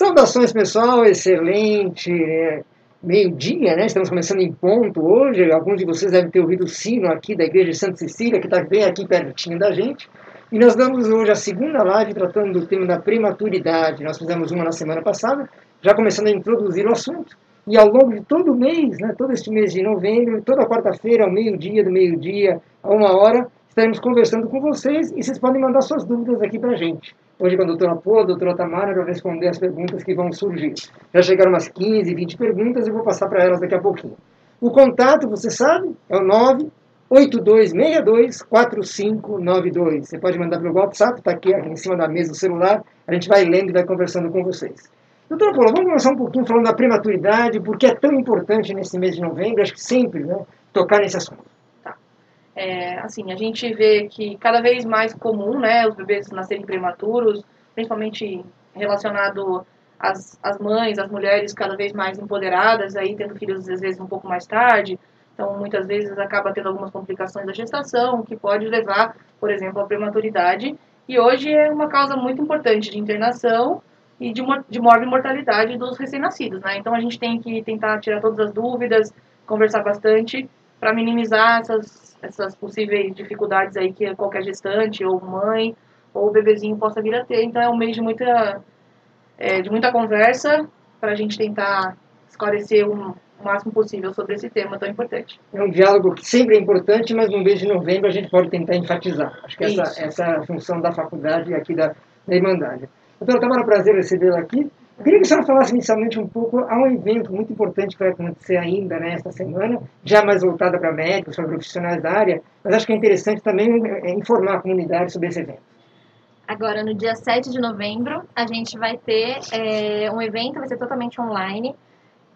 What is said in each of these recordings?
Saudações, pessoal, excelente é, meio-dia, né? Estamos começando em ponto hoje. Alguns de vocês devem ter ouvido o sino aqui da Igreja de Santa Cecília, que está bem aqui pertinho da gente. E nós damos hoje a segunda live tratando do tema da prematuridade. Nós fizemos uma na semana passada, já começando a introduzir o assunto. E ao longo de todo o mês, né, todo este mês de novembro, toda quarta-feira, ao meio-dia, do meio-dia a uma hora, estaremos conversando com vocês e vocês podem mandar suas dúvidas aqui para a gente. Hoje com a doutora Pô, a doutora Tamara, para responder as perguntas que vão surgir. Já chegaram umas 15, 20 perguntas e vou passar para elas daqui a pouquinho. O contato, você sabe, é o 982624592. Você pode mandar pelo WhatsApp, está aqui, aqui em cima da mesa do celular. A gente vai lendo e vai conversando com vocês. Doutora Paula, vamos começar um pouquinho falando da prematuridade, porque é tão importante nesse mês de novembro, acho que sempre, né, tocar nesse assunto. É, assim, a gente vê que cada vez mais comum, né, os bebês nascerem prematuros, principalmente relacionado às, às mães, às mulheres cada vez mais empoderadas, aí tendo filhos às vezes um pouco mais tarde, então muitas vezes acaba tendo algumas complicações da gestação, que pode levar, por exemplo, à prematuridade, e hoje é uma causa muito importante de internação, e de, de mortalidade dos recém-nascidos, né? Então a gente tem que tentar tirar todas as dúvidas, conversar bastante para minimizar essas, essas possíveis dificuldades aí que qualquer gestante ou mãe ou bebezinho possa vir a ter. Então é um mês de muita, é, de muita conversa para a gente tentar esclarecer o, o máximo possível sobre esse tema tão importante. É um diálogo que sempre é importante, mas no mês de novembro a gente pode tentar enfatizar. Acho que essa, essa é função da faculdade e aqui da, da Irmandade. Doutora Tamara, prazer recebê-la aqui. Eu queria que a senhora falasse inicialmente um pouco, há um evento muito importante que vai acontecer ainda nesta né, semana, já mais voltada para médicos, para profissionais da área, mas acho que é interessante também é, informar a comunidade sobre esse evento. Agora, no dia 7 de novembro, a gente vai ter é, um evento, vai ser totalmente online,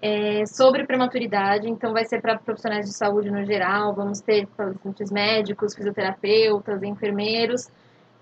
é, sobre prematuridade, então vai ser para profissionais de saúde no geral, vamos ter pacientes médicos, fisioterapeutas, enfermeiros,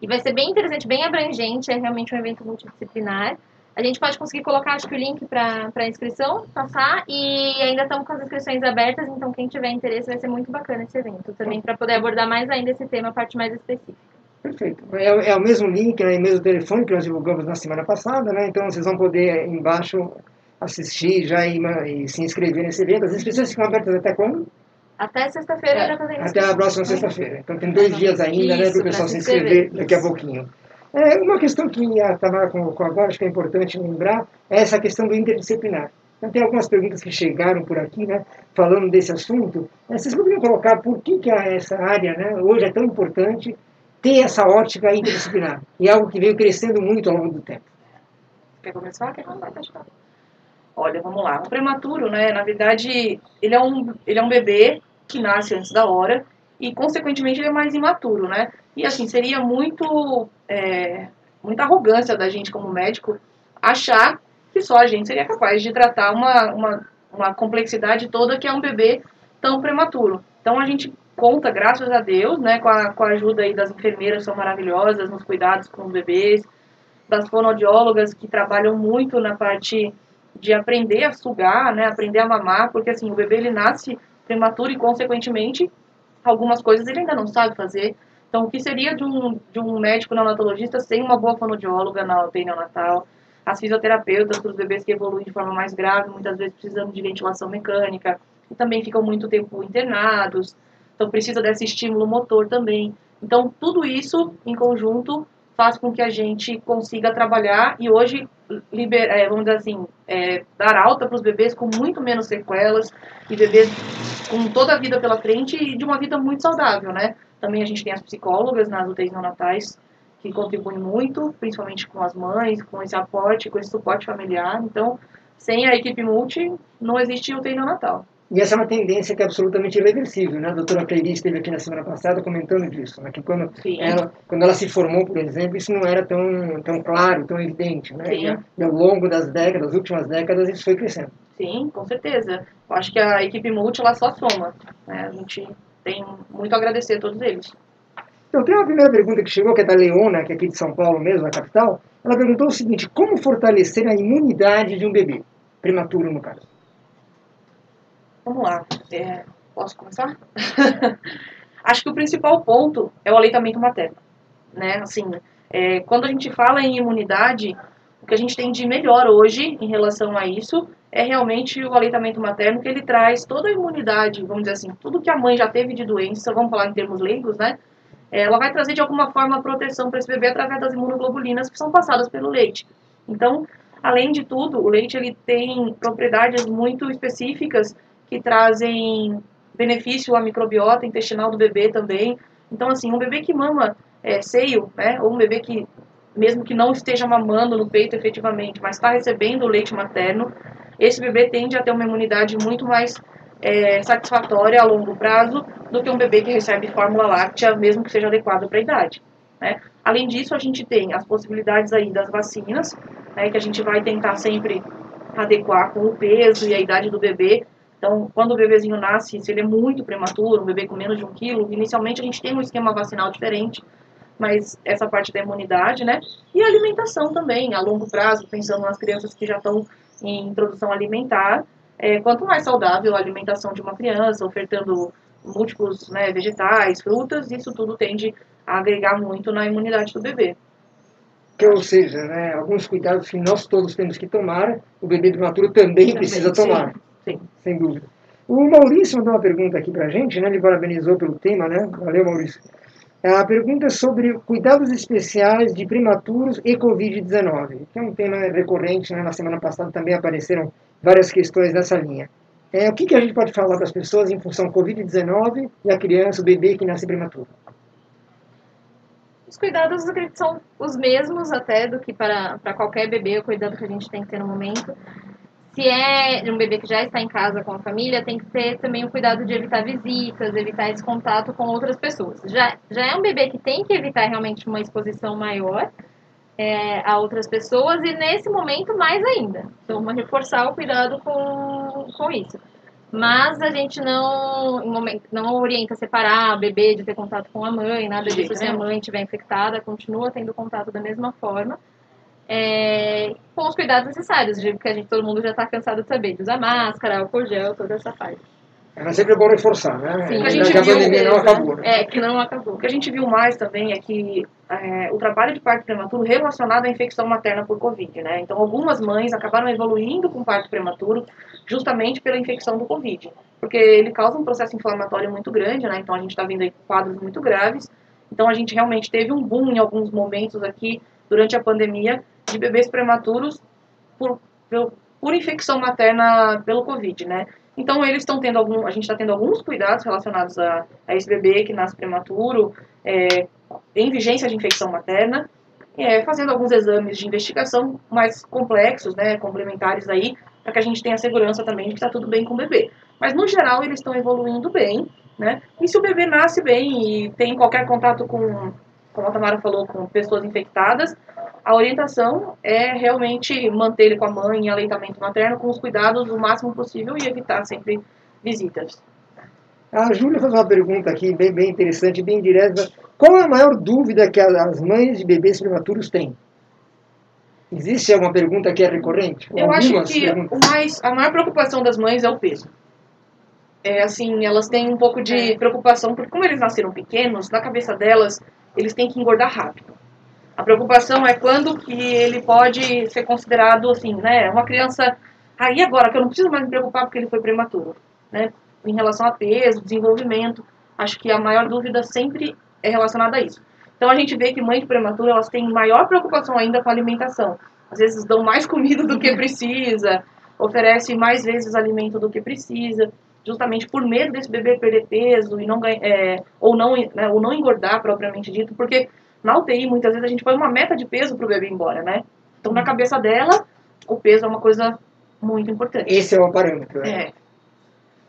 e vai ser bem interessante, bem abrangente, é realmente um evento multidisciplinar. A gente pode conseguir colocar, acho que o link para inscrição, passar, e ainda estamos com as inscrições abertas, então quem tiver interesse vai ser muito bacana esse evento também, para poder abordar mais ainda esse tema, a parte mais específica. Perfeito. É, é o mesmo link, né, o mesmo telefone que nós divulgamos na semana passada, né, então vocês vão poder embaixo assistir já e, e se inscrever nesse evento. As inscrições ficam abertas até quando? Até sexta-feira é, já fazendo Até a próxima sexta-feira. Então tem dois dias ainda, né, para o pessoal se inscrever daqui a pouquinho. É, uma questão que a Tamara colocou agora, acho que é importante lembrar, é essa questão do interdisciplinar. Então, tem algumas perguntas que chegaram por aqui, né, falando desse assunto. Vocês poderiam colocar por que, que essa área né, hoje é tão importante ter essa ótica interdisciplinar? E é algo que veio crescendo muito ao longo do tempo. Quer começar? Quer começar? Olha, vamos lá. O prematuro, né, na verdade, ele é um, ele é um bebê que nasce antes da hora e, consequentemente, ele é mais imaturo, né? E, assim, seria muito, é, muita arrogância da gente como médico achar que só a gente seria capaz de tratar uma, uma, uma complexidade toda que é um bebê tão prematuro. Então, a gente conta, graças a Deus, né, com a, com a ajuda aí das enfermeiras, são maravilhosas nos cuidados com os bebês, das fonoaudiólogas que trabalham muito na parte de aprender a sugar, né, aprender a mamar, porque assim, o bebê ele nasce prematuro e, consequentemente, algumas coisas ele ainda não sabe fazer. Então, o que seria de um, de um médico neonatologista sem uma boa fonoaudióloga na UTI neonatal? As fisioterapeutas para os bebês que evoluem de forma mais grave, muitas vezes precisando de ventilação mecânica, e também ficam muito tempo internados, então precisa desse estímulo motor também. Então, tudo isso em conjunto faz com que a gente consiga trabalhar e hoje é, vamos dizer assim, é, dar alta para os bebês com muito menos sequelas e bebês com toda a vida pela frente e de uma vida muito saudável, né? Também a gente tem as psicólogas nas UTIs neonatais que contribuem muito, principalmente com as mães, com esse aporte, com esse suporte familiar. Então, sem a equipe multi, não existe UTI neonatal. E essa é uma tendência que é absolutamente irreversível. Né? A doutora Cleiri esteve aqui na semana passada comentando disso, né? que quando ela, quando ela se formou, por exemplo, isso não era tão, tão claro, tão evidente. Né? E, e, ao longo das décadas, das últimas décadas, isso foi crescendo. Sim, com certeza. Eu acho que a equipe multi ela só soma. Né? A gente tem muito a agradecer a todos eles. Então, tem uma primeira pergunta que chegou, que é da Leona, que é aqui de São Paulo mesmo, na capital. Ela perguntou o seguinte: como fortalecer a imunidade de um bebê? Prematuro, no caso. Vamos lá. É, posso começar? Acho que o principal ponto é o aleitamento materno. Né? Assim, é, quando a gente fala em imunidade, O que a gente tem de melhor hoje em relação a isso é realmente o aleitamento materno, que ele traz toda a imunidade, vamos dizer assim, tudo que a mãe já teve de doença, vamos falar em termos leigos, né? Ela vai trazer de alguma forma proteção para esse bebê através das imunoglobulinas que são passadas pelo leite. Então, além de tudo, o leite ele tem propriedades muito específicas que trazem benefício à microbiota intestinal do bebê também. Então, assim, um bebê que mama é, seio, né, ou um bebê que, mesmo que não esteja mamando no peito efetivamente, mas está recebendo o leite materno, esse bebê tende a ter uma imunidade muito mais é, satisfatória a longo prazo do que um bebê que recebe fórmula láctea, mesmo que seja adequado para a idade. Né? Além disso, a gente tem as possibilidades aí das vacinas, né, que a gente vai tentar sempre adequar com o peso e a idade do bebê. Então, quando o bebezinho nasce, se ele é muito prematuro, um bebê com menos de um quilo, inicialmente a gente tem um esquema vacinal diferente, mas essa parte da imunidade, né? E a alimentação também, a longo prazo, pensando nas crianças que já estão em introdução alimentar, é, quanto mais saudável a alimentação de uma criança, ofertando múltiplos né, vegetais, frutas, isso tudo tende a agregar muito na imunidade do bebê. Que, ou seja, né, alguns cuidados que nós todos temos que tomar, o bebê prematuro também, também precisa tomar. Sim. Sem dúvida. O Maurício mandou uma pergunta aqui para a gente, né? ele parabenizou pelo tema, né? Valeu, Maurício. A pergunta é sobre cuidados especiais de prematuros e Covid-19, que é um tema recorrente. Né? Na semana passada também apareceram várias questões nessa linha. É, o que, que a gente pode falar para as pessoas em função Covid-19 e a criança, o bebê que nasce prematuro? Os cuidados acredito são os mesmos até do que para, para qualquer bebê, o cuidado que a gente tem que ter no momento. Se é um bebê que já está em casa com a família, tem que ter também o cuidado de evitar visitas, evitar esse contato com outras pessoas. Já, já é um bebê que tem que evitar realmente uma exposição maior é, a outras pessoas e nesse momento mais ainda. Então, reforçar o cuidado com, com isso. Mas a gente não, não orienta separar o bebê de ter contato com a mãe, nada disso. Se a mãe estiver infectada, continua tendo contato da mesma forma. É, com os cuidados necessários, de que a gente, todo mundo já está cansado de saber, de usar máscara, álcool gel, toda essa parte. É, mas sempre é bom reforçar, né? Sim, a gente que a pandemia não acabou. Né? É, que não acabou. O que a gente viu mais também é que é, o trabalho de parto prematuro relacionado à infecção materna por Covid, né? Então, algumas mães acabaram evoluindo com parto prematuro justamente pela infecção do Covid, porque ele causa um processo inflamatório muito grande, né? Então, a gente está vendo aí quadros muito graves. Então, a gente realmente teve um boom em alguns momentos aqui durante a pandemia de bebês prematuros por, por, por infecção materna pelo Covid, né? Então, eles estão tendo algum, a gente está tendo alguns cuidados relacionados a, a, esse bebê que nasce prematuro, é, em vigência de infecção materna, é, fazendo alguns exames de investigação mais complexos, né, complementares aí, para que a gente tenha segurança também de que está tudo bem com o bebê. Mas, no geral, eles estão evoluindo bem, né? E se o bebê nasce bem e tem qualquer contato com, como a Tamara falou, com pessoas infectadas, a orientação é realmente manter ele com a mãe em aleitamento materno com os cuidados o máximo possível e evitar sempre visitas. A Júlia faz uma pergunta aqui bem, bem interessante, bem direta. Qual é a maior dúvida que as mães de bebês prematuros têm? Existe alguma pergunta que é recorrente? Eu acho que o mais, a maior preocupação das mães é o peso. É assim, elas têm um pouco de é. preocupação, porque como eles nasceram pequenos, na cabeça delas, eles têm que engordar rápido. A preocupação é quando que ele pode ser considerado assim, né, uma criança aí agora que eu não preciso mais me preocupar porque ele foi prematuro, né? Em relação a peso, desenvolvimento, acho que a maior dúvida sempre é relacionada a isso. Então a gente vê que mães de prematuro elas têm maior preocupação ainda com a alimentação. Às vezes dão mais comida do que precisa, oferecem mais vezes alimento do que precisa, justamente por medo desse bebê perder peso e não é, ou não né, ou não engordar propriamente dito, porque na UTI, muitas vezes, a gente põe uma meta de peso para o bebê ir embora, né? Então, na cabeça dela, o peso é uma coisa muito importante. Esse é o parâmetro, né? É.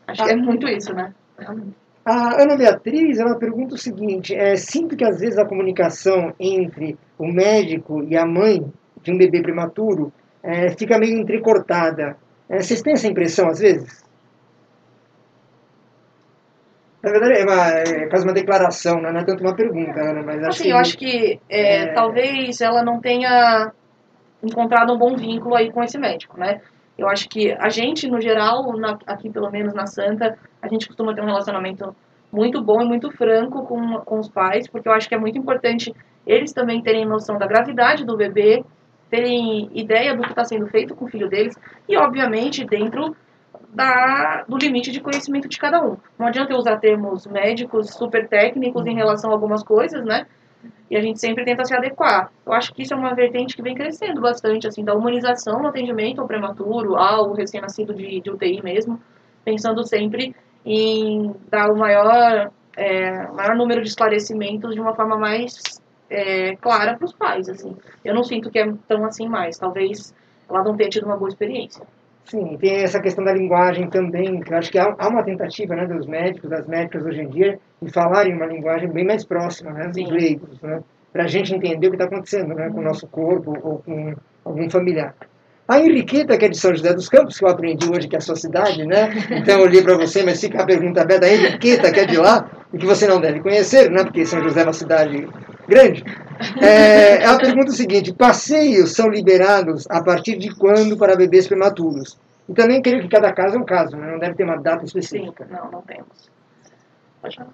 Acho ah. que é muito isso, né? A Ana Beatriz, ela pergunta o seguinte, é, sinto que às vezes a comunicação entre o médico e a mãe de um bebê prematuro é, fica meio entrecortada. É, vocês têm essa impressão às vezes? Na verdade, é, uma, é quase uma declaração, né? não é tanto uma pergunta, Ana, mas acho assim, que... eu acho que é, é... talvez ela não tenha encontrado um bom vínculo aí com esse médico, né? Eu acho que a gente, no geral, na, aqui pelo menos na Santa, a gente costuma ter um relacionamento muito bom e muito franco com, com os pais, porque eu acho que é muito importante eles também terem noção da gravidade do bebê, terem ideia do que está sendo feito com o filho deles e, obviamente, dentro da, do limite de conhecimento de cada um. Não adianta eu usar termos médicos super técnicos em relação a algumas coisas, né? E a gente sempre tenta se adequar. Eu acho que isso é uma vertente que vem crescendo bastante, assim, da humanização no atendimento ao prematuro, ao recém-nascido de, de UTI mesmo, pensando sempre em dar o maior, é, maior número de esclarecimentos de uma forma mais é, clara para os pais, assim. Eu não sinto que é tão assim mais. Talvez ela não tenha tido uma boa experiência. Sim, tem essa questão da linguagem também, que eu acho que há, há uma tentativa né, dos médicos, das médicas hoje em dia, de falarem uma linguagem bem mais próxima né, dos leigos, né, para a gente entender o que está acontecendo né, com o nosso corpo ou com algum familiar. A Henriqueta, que é de São José dos Campos, que eu aprendi hoje que é a sua cidade, né? Então eu li para você, mas fica a pergunta aberta. A Henriqueta, que é de lá, e que você não deve conhecer, né? Porque São José é uma cidade grande. É, ela pergunta o seguinte: passeios são liberados a partir de quando para bebês prematuros? E também creio que cada caso é um caso, né? não deve ter uma data específica. Sim, não, não temos. Pode falar.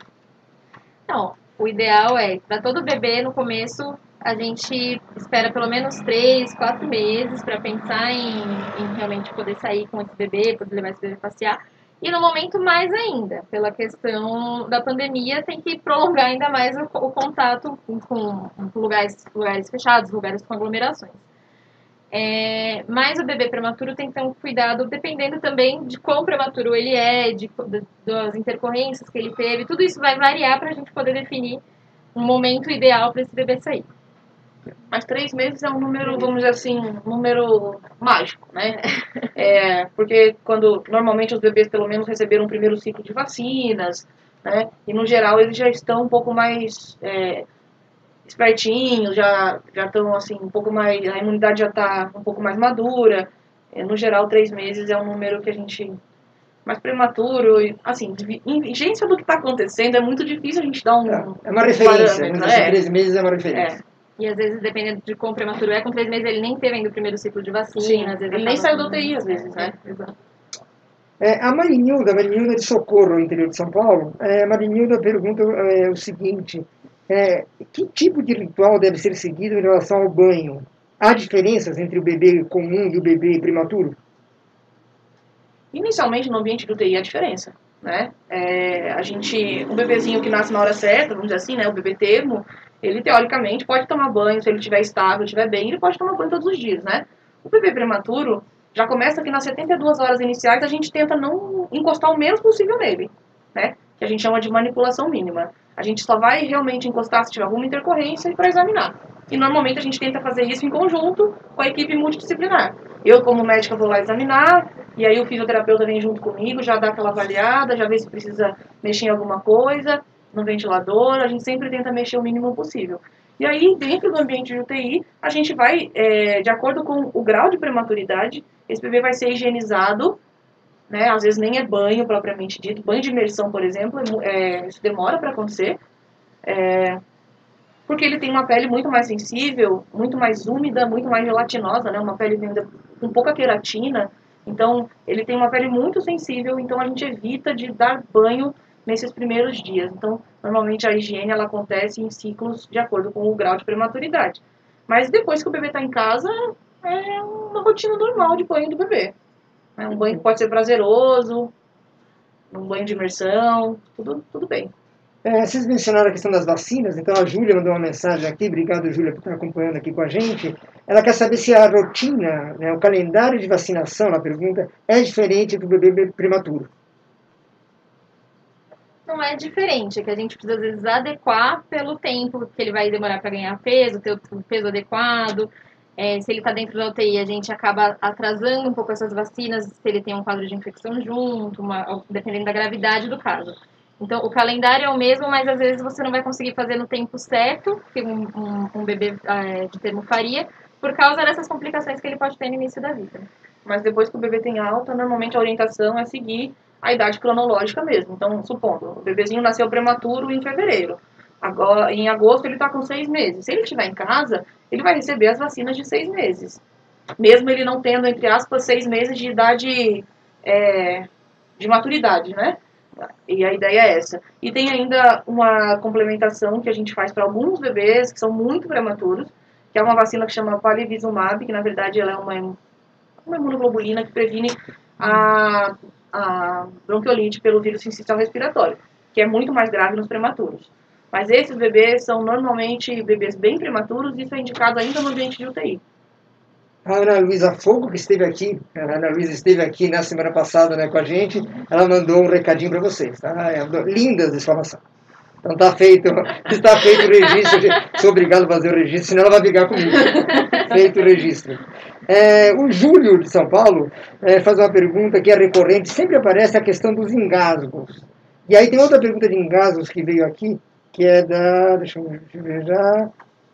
Não, o ideal é, para todo bebê, no começo, a gente espera pelo menos três, quatro meses para pensar em, em, realmente poder sair com esse bebê, poder levar esse bebê passear. E no momento mais ainda, pela questão da pandemia, tem que prolongar ainda mais o, o contato com, com, lugares, lugares fechados, lugares com aglomerações. É, mas o bebê prematuro tem que ter um cuidado, dependendo também de quão prematuro ele é, de, de das intercorrências que ele teve. Tudo isso vai variar para a gente poder definir um momento ideal para esse bebê sair. Mas três meses é um número, vamos dizer assim, um número mágico, né? É, porque quando normalmente os bebês pelo menos receberam o primeiro ciclo de vacinas, né? E no geral eles já estão um pouco mais é, espertinhos, já já estão assim um pouco mais, a imunidade já está um pouco mais madura. É, no geral, três meses é um número que a gente mais prematuro, e, assim, em vigência do que está acontecendo, é muito difícil a gente dar um. É, é uma referência, né? três meses é uma referência. É. E às vezes, dependendo de quão prematuro é, com três meses ele nem teve ainda o primeiro ciclo de vacina. Sim, às vezes ele nem saiu da UTI, às vezes, né? Exato. É, a Marinilda, Marinilda de Socorro, no interior de São Paulo, é, a Marinilda pergunta é, o seguinte: é, que tipo de ritual deve ser seguido em relação ao banho? Há diferenças entre o bebê comum e o bebê prematuro? Inicialmente, no ambiente do UTI, há diferença. Né? É, a gente, um bebezinho que nasce na hora certa, vamos dizer assim, né, o bebê termo, ele teoricamente pode tomar banho, se ele estiver estável, estiver bem, ele pode tomar banho todos os dias, né? O bebê prematuro já começa que nas 72 horas iniciais a gente tenta não encostar o menos possível nele, né? Que a gente chama de manipulação mínima. A gente só vai realmente encostar se tiver alguma intercorrência para examinar. E normalmente a gente tenta fazer isso em conjunto com a equipe multidisciplinar. Eu, como médica, vou lá examinar, e aí o fisioterapeuta vem junto comigo, já dá aquela avaliada, já vê se precisa mexer em alguma coisa, no ventilador, a gente sempre tenta mexer o mínimo possível. E aí, dentro do ambiente de UTI, a gente vai, é, de acordo com o grau de prematuridade, esse bebê vai ser higienizado, né? Às vezes nem é banho propriamente dito, banho de imersão, por exemplo, é, isso demora para acontecer, é, porque ele tem uma pele muito mais sensível, muito mais úmida, muito mais gelatinosa, né? Uma pele com pouca queratina, então ele tem uma pele muito sensível, então a gente evita de dar banho nesses primeiros dias. Então, normalmente a higiene ela acontece em ciclos de acordo com o grau de prematuridade. Mas depois que o bebê está em casa, é uma rotina normal de banho do bebê. É um banho que pode ser prazeroso, um banho de imersão, tudo, tudo bem. É, vocês mencionaram a questão das vacinas, então a Júlia mandou uma mensagem aqui, obrigado Júlia por estar acompanhando aqui com a gente. Ela quer saber se a rotina, né, o calendário de vacinação, ela pergunta, é diferente do bebê prematuro não é diferente, é que a gente precisa às vezes adequar pelo tempo que ele vai demorar para ganhar peso, ter o peso adequado. É, se ele está dentro da UTI, a gente acaba atrasando um pouco essas vacinas, se ele tem um quadro de infecção junto, uma, dependendo da gravidade do caso. Então, o calendário é o mesmo, mas às vezes você não vai conseguir fazer no tempo certo, que um, um, um bebê é, de termo faria, por causa dessas complicações que ele pode ter no início da vida. Mas depois que o bebê tem alta, normalmente a orientação é seguir a idade cronológica mesmo. Então, supondo, o bebezinho nasceu prematuro em fevereiro. Agora, em agosto ele está com seis meses. Se ele estiver em casa, ele vai receber as vacinas de seis meses. Mesmo ele não tendo, entre aspas, seis meses de idade é, de maturidade, né? E a ideia é essa. E tem ainda uma complementação que a gente faz para alguns bebês que são muito prematuros, que é uma vacina que chama Palivizumab, que na verdade ela é uma, uma imunoglobulina que previne a, a bronquiolite pelo vírus sincicial respiratório, que é muito mais grave nos prematuros. Mas esses bebês são normalmente bebês bem prematuros e isso é indicado ainda no ambiente de UTI. A Ana Luísa Fogo, que esteve aqui, a Ana Luísa esteve aqui na semana passada né, com a gente, ela mandou um recadinho para vocês. Tá? Lindas exclamação. Então está feito, está feito o registro. Sou obrigado a fazer o registro, senão ela vai brigar comigo. feito o registro. É, o Júlio de São Paulo é, faz uma pergunta que é recorrente, sempre aparece a questão dos engasgos. E aí tem outra pergunta de engasgos que veio aqui, que é da. Deixa eu ver já.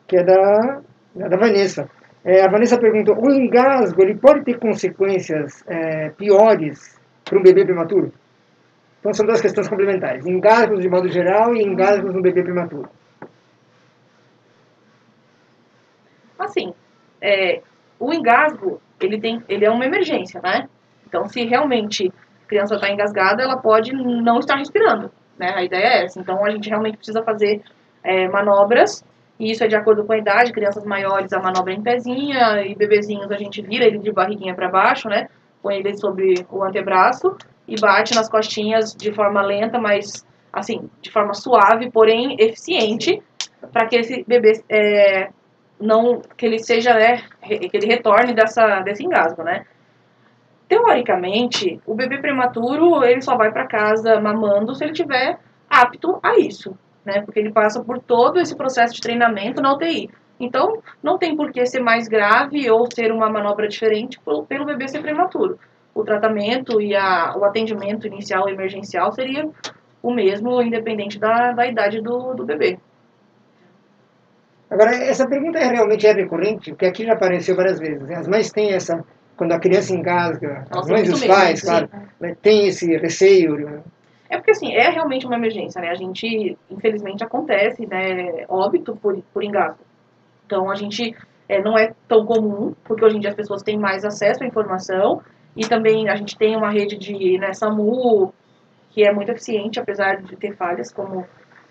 Que é da, da Vanessa. É, a Vanessa perguntou: o engasgo ele pode ter consequências é, piores para um bebê prematuro? Então são duas questões complementares: engasgos de modo geral e engasgos no bebê prematuro. Assim, é, o engasgo ele tem, ele é uma emergência, né? Então, se realmente a criança está engasgada, ela pode não estar respirando, né? A ideia é essa. Então, a gente realmente precisa fazer é, manobras e isso é de acordo com a idade, crianças maiores a manobra em pezinha e bebezinhos a gente vira ele de barriguinha para baixo, né? Põe ele sobre o antebraço e bate nas costinhas de forma lenta, mas assim, de forma suave, porém eficiente, para que esse bebê é, não que ele seja, né, que ele retorne dessa desse engasgo, né? Teoricamente, o bebê prematuro ele só vai para casa mamando se ele tiver apto a isso né? Porque ele passa por todo esse processo de treinamento na UTI. Então, não tem por que ser mais grave ou ser uma manobra diferente pelo bebê ser prematuro. O tratamento e a, o atendimento inicial e emergencial seria o mesmo, independente da, da idade do, do bebê. Agora, essa pergunta é realmente é recorrente, porque aqui já apareceu várias vezes. Né? As mães têm essa, quando a criança engasga, as mães e os pais, claro, né, tem esse receio, é porque, assim, é realmente uma emergência, né? A gente, infelizmente, acontece, né, óbito por, por engasgo. Então, a gente é, não é tão comum, porque hoje em dia as pessoas têm mais acesso à informação e também a gente tem uma rede de né, SAMU que é muito eficiente, apesar de ter falhas, como,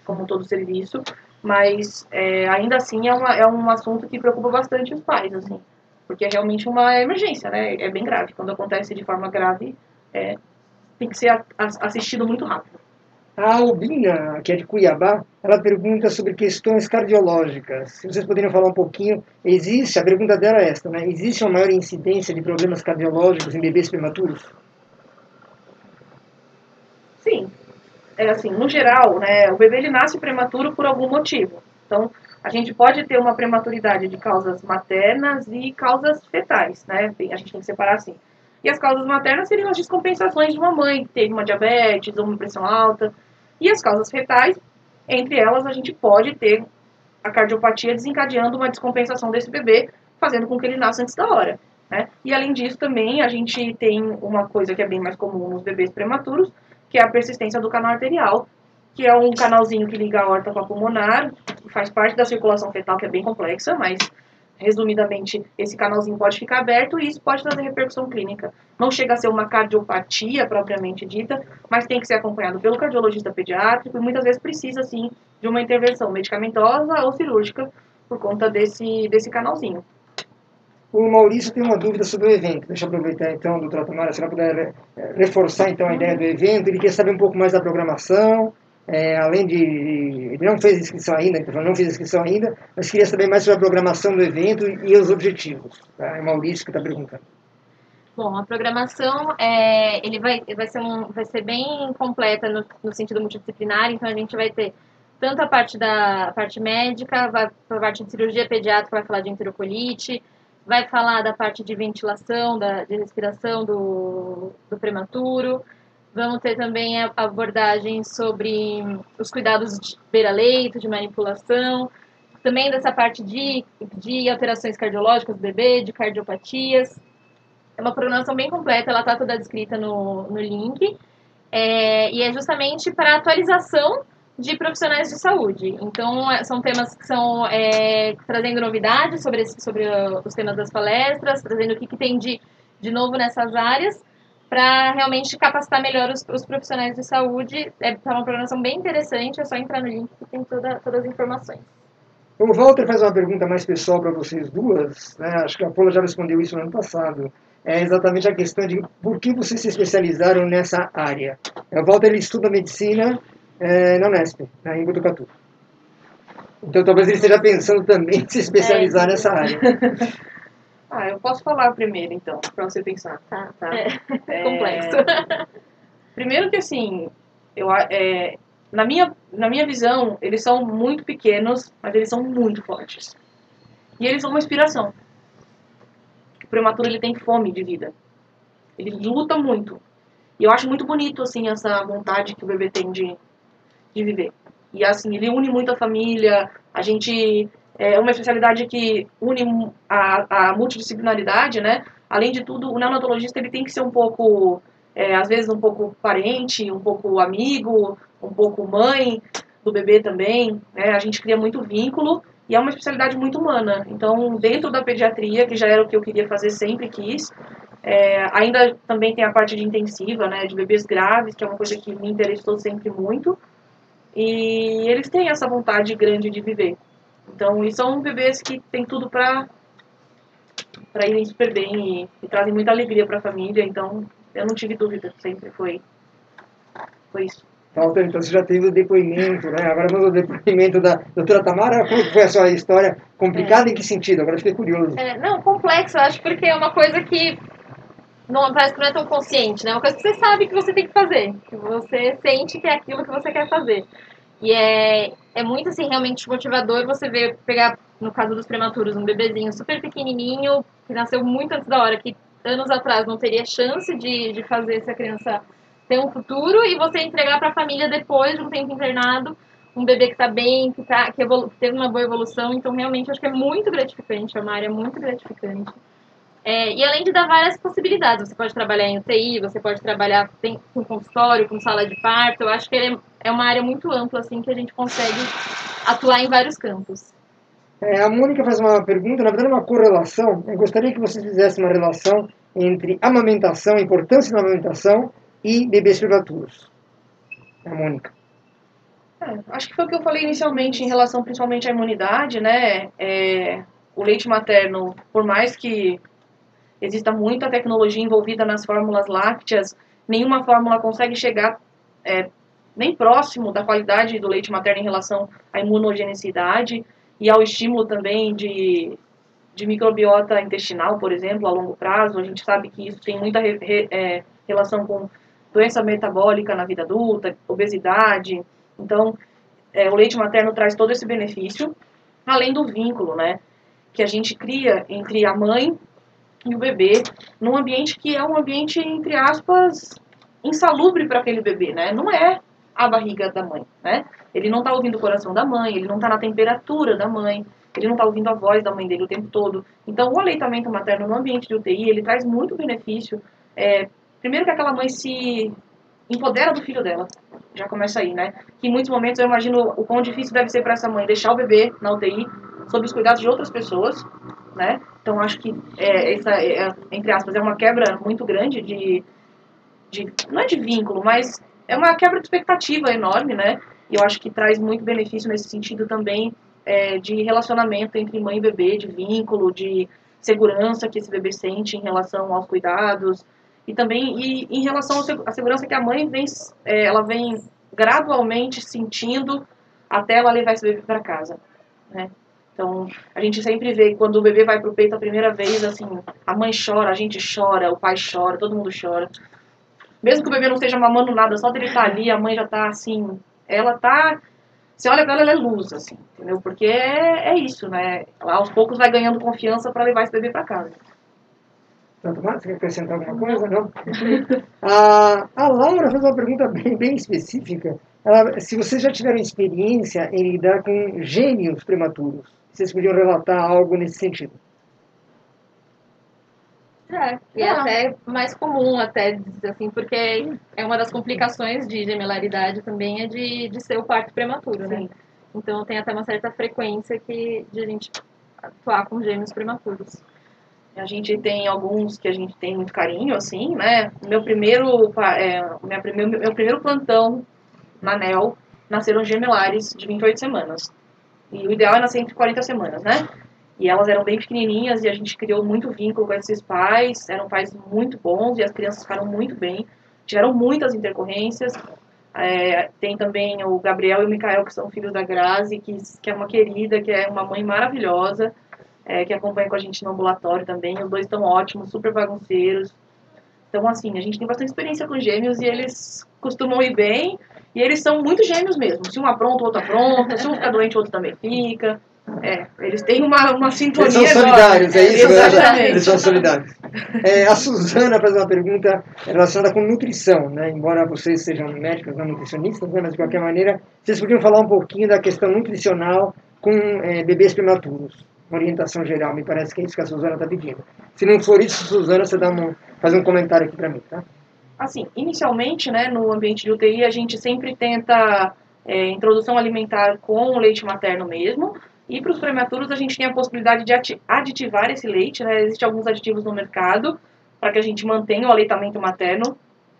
como todo serviço, mas é, ainda assim é, uma, é um assunto que preocupa bastante os pais, assim, porque é realmente uma emergência, né? É bem grave. Quando acontece de forma grave, é, tem que ser assistido muito rápido. A Albina, que é de Cuiabá, ela pergunta sobre questões cardiológicas. Se vocês poderiam falar um pouquinho, existe, a pergunta dela é esta, né? Existe uma maior incidência de problemas cardiológicos em bebês prematuros? Sim. É assim, no geral, né, o bebê ele nasce prematuro por algum motivo. Então, a gente pode ter uma prematuridade de causas maternas e causas fetais, né? A gente tem que separar assim. E as causas maternas seriam as descompensações de uma mãe que teve uma diabetes ou uma pressão alta. E as causas fetais, entre elas, a gente pode ter a cardiopatia desencadeando uma descompensação desse bebê, fazendo com que ele nasça antes da hora. Né? E além disso, também a gente tem uma coisa que é bem mais comum nos bebês prematuros, que é a persistência do canal arterial, que é um canalzinho que liga a horta com a pulmonar, faz parte da circulação fetal, que é bem complexa, mas resumidamente, esse canalzinho pode ficar aberto e isso pode trazer repercussão clínica. Não chega a ser uma cardiopatia propriamente dita, mas tem que ser acompanhado pelo cardiologista pediátrico e muitas vezes precisa, sim, de uma intervenção medicamentosa ou cirúrgica por conta desse, desse canalzinho. O Maurício tem uma dúvida sobre o evento. Deixa eu aproveitar então, doutora Tamara, se ela puder eh, reforçar então a ideia do evento. Ele quer saber um pouco mais da programação, é, além de. Ele não fez inscrição ainda, então não fez inscrição ainda, mas queria saber mais sobre a programação do evento e os objetivos. Tá? É o Maurício que está perguntando. Bom, a programação é, ele vai, vai, ser um, vai ser bem completa no, no sentido multidisciplinar, então a gente vai ter tanto a parte da a parte médica, vai a parte de cirurgia pediátrica, vai falar de enterocolite, vai falar da parte de ventilação, da, de respiração do, do prematuro, Vamos ter também a abordagem sobre os cuidados de beira-leito, de manipulação, também dessa parte de, de alterações cardiológicas do bebê, de cardiopatias. É uma programação bem completa, ela está toda descrita no, no link. É, e é justamente para atualização de profissionais de saúde. Então, é, são temas que são é, trazendo novidades sobre, sobre os temas das palestras, trazendo o que, que tem de, de novo nessas áreas para realmente capacitar melhor os, os, profissionais de saúde. É tá uma programação bem interessante, é só entrar no link que tem toda, todas as informações. O Walter faz uma pergunta mais pessoal para vocês duas, né? acho que a Paula já respondeu isso no ano passado. É exatamente a questão de por que vocês se especializaram nessa área. O Walter ele estuda medicina é, na Unesp, né, em Botucatu. Então talvez ele esteja pensando também em se especializar É. nessa área. Ah, eu posso falar primeiro, então, pra você pensar. Tá. Tá? É. É, Complexo. Primeiro que, assim, eu, é, na, minha, na minha visão, eles são muito pequenos, mas eles são muito fortes. E eles são uma inspiração. O prematuro, ele tem fome de vida. Ele luta muito. E eu acho muito bonito, assim, essa vontade que o bebê tem de, de viver. E, assim, ele une muito a família. A gente... É uma especialidade que une a, a multidisciplinaridade, né? Além de tudo, o neonatologista, ele tem que ser um pouco é, às vezes um pouco parente, um pouco amigo, um pouco mãe do bebê também. Né? A gente cria muito vínculo e é uma especialidade muito humana. Então, dentro da pediatria, que já era o que eu queria fazer, sempre quis, é, ainda também tem a parte de intensiva, né, de bebês graves, que é uma coisa que me interessou sempre muito. E eles têm essa vontade grande de viver. Então, e são bebês que têm tudo para para irem super bem e, e trazem muita alegria para a família. Então, eu não tive dúvida, sempre foi, foi isso. Walter, então você já teve o depoimento, né? Agora vamos ao depoimento da doutora Tamara. Como que foi a sua história? Complicada em que sentido? Agora fiquei curioso. É, não, complexo, acho, porque é uma coisa que não, parece que não é tão consciente, né? É uma coisa que você sabe que você tem que fazer, que você sente que é aquilo que você quer fazer. E é, é muito, assim, realmente motivador você ver, pegar, no caso dos prematuros, um bebezinho super pequenininho, que nasceu muito antes da hora, que anos atrás não teria chance de, de fazer essa criança ter um futuro, e você entregar para a família depois de um tempo internado, um bebê que está bem, que, tá, que, evolu- que teve uma boa evolução. Então, realmente, acho que é muito gratificante, é uma área muito gratificante. É, e além de dar várias possibilidades, você pode trabalhar em UTI, você pode trabalhar tem, com consultório, com sala de parto. Eu acho que ele é, é uma área muito ampla, assim, que a gente consegue atuar em vários campos. É, a Mônica faz uma pergunta, na verdade, uma correlação. Eu gostaria que vocês fizessem uma relação entre amamentação, importância da amamentação e bebês prematuros. A Mônica. É, acho que foi o que eu falei inicialmente em relação principalmente à imunidade, né? É, o leite materno, por mais que exista muita tecnologia envolvida nas fórmulas lácteas, nenhuma fórmula consegue chegar é, nem próximo da qualidade do leite materno em relação à imunogenicidade e ao estímulo também de, de microbiota intestinal, por exemplo, a longo prazo. A gente sabe que isso tem muita re, re, é, relação com doença metabólica na vida adulta, obesidade. Então, é, o leite materno traz todo esse benefício, além do vínculo, né, que a gente cria entre a mãe e o bebê, num ambiente que é um ambiente, entre aspas, insalubre para aquele bebê, né? Não é a barriga da mãe, né? Ele não está ouvindo o coração da mãe, ele não está na temperatura da mãe, ele não está ouvindo a voz da mãe dele o tempo todo. Então, o aleitamento materno no ambiente de UTI, ele traz muito benefício. É, primeiro que aquela mãe se empodera do filho dela, já começa aí, né? Que em muitos momentos eu imagino o quão difícil deve ser para essa mãe deixar o bebê na UTI sob os cuidados de outras pessoas, né? Então acho que é, essa, é, entre aspas, é uma quebra muito grande de, de, não é de vínculo, mas é uma quebra de expectativa enorme, né? E eu acho que traz muito benefício nesse sentido também é, de relacionamento entre mãe e bebê, de vínculo, de segurança que esse bebê sente em relação aos cuidados e também e, em relação à segurança que a mãe vem, é, ela vem gradualmente sentindo até ela levar esse bebê para casa, né? Então, a gente sempre vê quando o bebê vai pro peito a primeira vez, assim, a mãe chora, a gente chora, o pai chora, todo mundo chora. Mesmo que o bebê não esteja mamando nada, só dele estar tá ali, a mãe já tá assim, ela tá você olha pra ela, ela é luz, assim, entendeu? Porque é, é isso, né? Ela, aos poucos vai ganhando confiança para levar esse bebê para casa. Tanto mais, você quer acrescentar alguma coisa? Não? a, a Laura fez uma pergunta bem, bem específica. Ela, se vocês já tiveram experiência em lidar com gêmeos prematuros, vocês podiam relatar algo nesse sentido? É, e é até mais comum, até, assim, porque é uma das complicações de gemelaridade também é de, de ser o parto prematuro, né? Sim. Então tem até uma certa frequência que, de a gente atuar com gêmeos prematuros. A gente tem alguns que a gente tem muito carinho, assim, né? Meu primeiro, é, minha primeiro, meu primeiro plantão na NEL nasceram gemelares de 28 semanas. E o ideal é nascer entre 40 semanas, né? E elas eram bem pequenininhas e a gente criou muito vínculo com esses pais, eram pais muito bons e as crianças ficaram muito bem. Tiveram muitas intercorrências. É, tem também o Gabriel e o Mikael, que são filhos da Grazi, que, que é uma querida, que é uma mãe maravilhosa, é, que acompanha com a gente no ambulatório também. Os dois estão ótimos, super bagunceiros. Então, assim, a gente tem bastante experiência com gêmeos e eles costumam ir bem. E eles são muito gêmeos mesmo. Se um apronta, o outro apronta. Se um fica doente, o outro também fica. É, eles têm uma, uma sintonia. Eles são solidários, é isso? Exatamente. Eles são solidários. É, a Suzana faz uma pergunta relacionada com nutrição, né? Embora vocês sejam médicos, não nutricionistas, né? mas de qualquer maneira, vocês podiam falar um pouquinho da questão nutricional com é, bebês prematuros. Uma orientação geral, me parece que é isso que a Suzana está pedindo. Se não for isso, Suzana, você dá um, faz um comentário aqui para mim, tá? Assim, inicialmente, né, no ambiente de UTI, a gente sempre tenta é, introdução alimentar com leite materno mesmo, e para os prematuros, a gente tem a possibilidade de aditivar esse leite, né? Existem alguns aditivos no mercado para que a gente mantenha o aleitamento materno,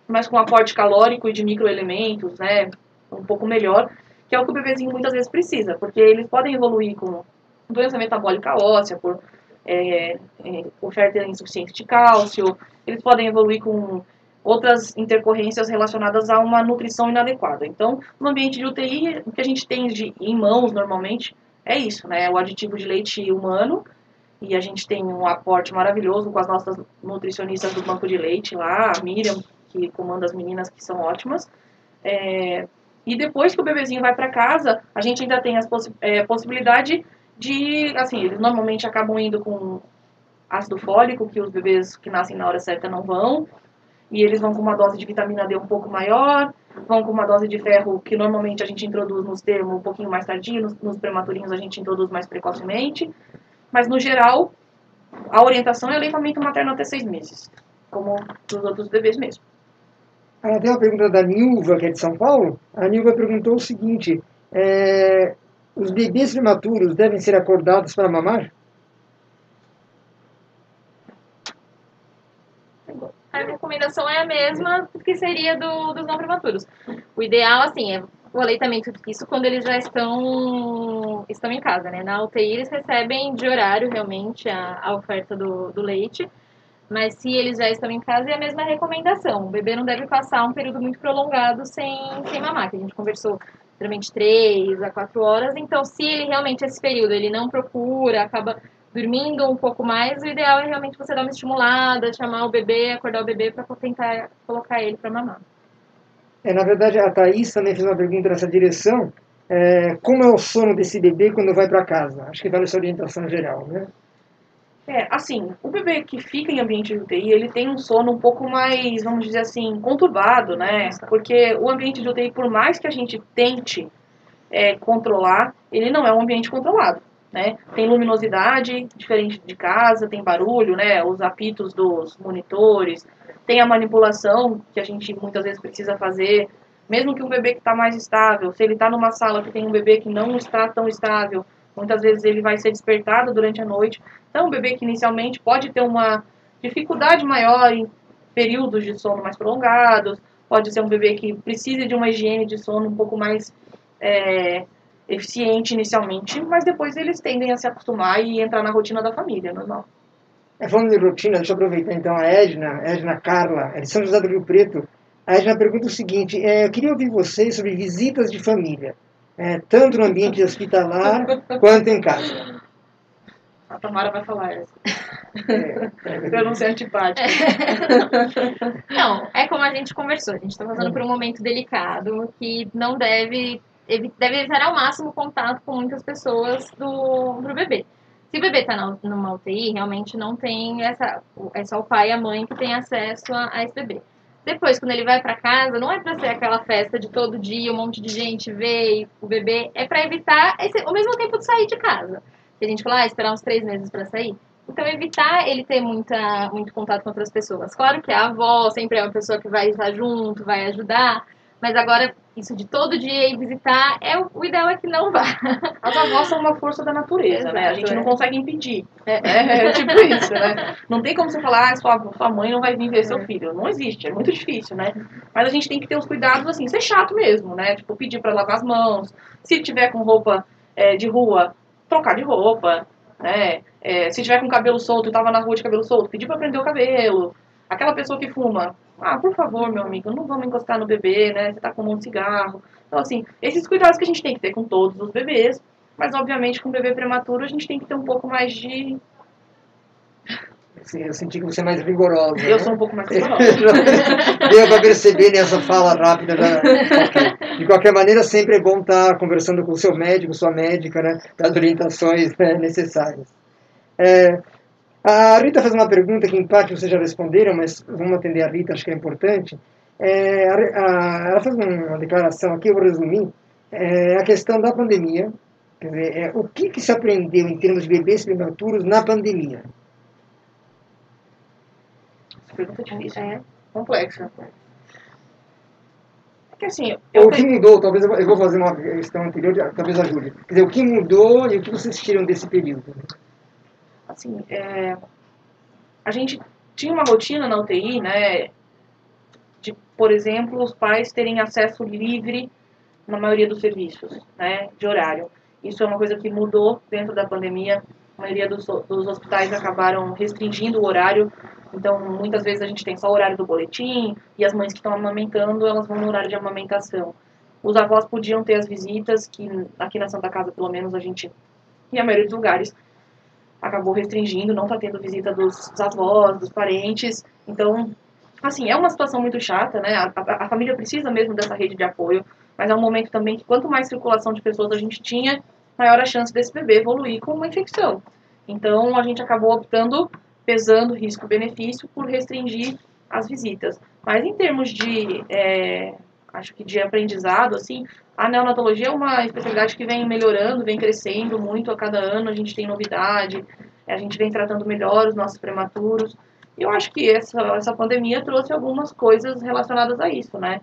mas com aporte calórico e de microelementos, né? Um pouco melhor, que é o que o bebezinho muitas vezes precisa, porque eles podem evoluir com doença metabólica óssea, por é, é, oferta insuficiente de cálcio, eles podem evoluir com outras intercorrências relacionadas a uma nutrição inadequada. Então, no ambiente de UTI, o que a gente tem de, em mãos normalmente é isso, né? O aditivo de leite humano. E a gente tem um aporte maravilhoso com as nossas nutricionistas do banco de leite lá, a Miriam, que comanda as meninas que são ótimas. É, e depois que o bebezinho vai para casa, a gente ainda tem a possi é, possibilidade de, assim, eles normalmente acabam indo com ácido fólico, que os bebês que nascem na hora certa não vão, e eles vão com uma dose de vitamina D um pouco maior, vão com uma dose de ferro que normalmente a gente introduz nos termos um pouquinho mais tardio, nos, nos prematurinhos a gente introduz mais precocemente, mas no geral a orientação é aleitamento materno até seis meses, como dos outros bebês mesmo. Ah, tem uma pergunta da Nilva, que é de São Paulo. A Nilva perguntou o seguinte: é, os bebês prematuros devem ser acordados para mamar? a recomendação é a mesma que seria do, dos não prematuros. O ideal, assim, é o aleitamento, isso quando eles já estão, estão em casa, né? Na UTI eles recebem de horário realmente a, a oferta do, do leite, mas se eles já estão em casa é a mesma recomendação. O bebê não deve passar um período muito prolongado sem, sem mamar, que a gente conversou geralmente 3 a 4 horas, então se ele realmente esse período ele não procura, acaba dormindo um pouco mais, o ideal é realmente você dar uma estimulada, chamar o bebê, acordar o bebê para tentar colocar ele para mamar. É, na verdade, a Thaís também fez uma pergunta nessa direção. É, como é o sono desse bebê quando vai para casa? Acho que vale essa orientação geral, né? É, assim, o bebê que fica em ambiente de UTI, ele tem um sono um pouco mais, vamos dizer assim, conturbado, né? Porque o ambiente de UTI, por mais que a gente tente é, controlar, ele não é um ambiente controlado né? Tem luminosidade diferente de casa, tem barulho, né? Os apitos dos monitores, tem a manipulação que a gente muitas vezes precisa fazer, mesmo que um bebê que está mais estável, se ele está numa sala que tem um bebê que não está tão estável, muitas vezes ele vai ser despertado durante a noite. Então, um bebê que inicialmente pode ter uma dificuldade maior em períodos de sono mais prolongados, pode ser um bebê que precise de uma higiene de sono um pouco mais é, eficiente inicialmente, mas depois eles tendem a se acostumar e entrar na rotina da família, normal. É, falando de rotina, deixa eu aproveitar então a Edna, Edna Carla, é de São José do Rio Preto. A Edna pergunta o seguinte: é, eu queria ouvir vocês sobre visitas de família, é, tanto no ambiente hospitalar quanto em casa. A Tamara vai falar essa. É, é, pra não ser antipática. Não, é como a gente conversou. A gente está passando por um momento delicado que não deve deve evitar ao máximo contato com muitas pessoas do pro bebê. Se o bebê está numa UTI, realmente não tem essa. É só o pai e a mãe que tem acesso a, a esse bebê. Depois, quando ele vai para casa, não é para ser aquela festa de todo dia, um monte de gente vê o bebê, é para evitar esse, o mesmo tempo de sair de casa. Que a gente fala, ah, esperar uns três meses para sair. Então, evitar ele ter muita, muito contato com outras pessoas. Claro que a avó sempre é uma pessoa que vai estar junto, vai ajudar, mas agora, isso de todo dia ir visitar, é, o ideal é que não vá. As avós são uma força da natureza, né? A gente é. não consegue impedir. É, é, é, tipo isso, né? Não tem como você falar, ah, sua, sua mãe não vai vir ver seu é. filho. Não existe, é muito difícil, né? Mas a gente tem que ter os cuidados, assim, ser chato mesmo, né? Tipo, pedir para lavar as mãos. Se tiver com roupa é, de rua, trocar de roupa, né? É, se tiver com cabelo solto e tava na rua de cabelo solto, pedir para prender o cabelo. Aquela pessoa que fuma, ah, por favor, meu amigo, não vamos encostar no bebê, né? Você tá com um cigarro. Então, assim, esses cuidados que a gente tem que ter com todos os bebês, mas obviamente com o bebê prematuro a gente tem que ter um pouco mais de. Sim, eu senti que você é mais rigorosa. Eu né? sou um pouco mais rigorosa. Deu para perceber nessa fala rápida. Ok. De qualquer maneira, sempre é bom estar conversando com o seu médico, sua médica, né? Das orientações né, necessárias. É, a Rita fez uma pergunta que, em parte, vocês já responderam, mas vamos atender a Rita, acho que é importante. É, a, a, ela fez uma declaração aqui, eu vou resumir. É, a questão da pandemia. Quer dizer, é, o que, que se aprendeu em termos de bebês prematuros na pandemia? Pergunta difícil, É. complexa. É assim, o que mudou, talvez eu vou- eu vou fazer uma questão anterior, talvez ajude. Quer dizer, o que mudou e o que vocês tiram desse período? Assim, é, a gente tinha uma rotina na UTI, né, de, por exemplo, os pais terem acesso livre na maioria dos serviços, né, de horário. Isso é uma coisa que mudou dentro da pandemia. A maioria dos, dos hospitais acabaram restringindo o horário. Então, muitas vezes a gente tem só o horário do boletim e as mães que estão amamentando, elas vão no horário de amamentação. Os avós podiam ter as visitas, que aqui na Santa Casa, pelo menos, a gente, e a maioria dos lugares, acabou restringindo, não está tendo visita dos, dos avós, dos parentes. Então, assim, é uma situação muito chata, né? A, a, a, família precisa mesmo dessa rede de apoio, mas é um momento também que quanto mais circulação de pessoas a gente tinha, maior a chance desse bebê evoluir com uma infecção. Então, a gente acabou optando, pesando risco-benefício, por restringir as visitas. Mas em termos de, é, acho que de aprendizado, assim, a neonatologia é uma especialidade que vem melhorando, vem crescendo muito a cada ano, a gente tem novidade, a gente vem tratando melhor os nossos prematuros. E eu acho que essa, essa pandemia trouxe algumas coisas relacionadas a isso, né?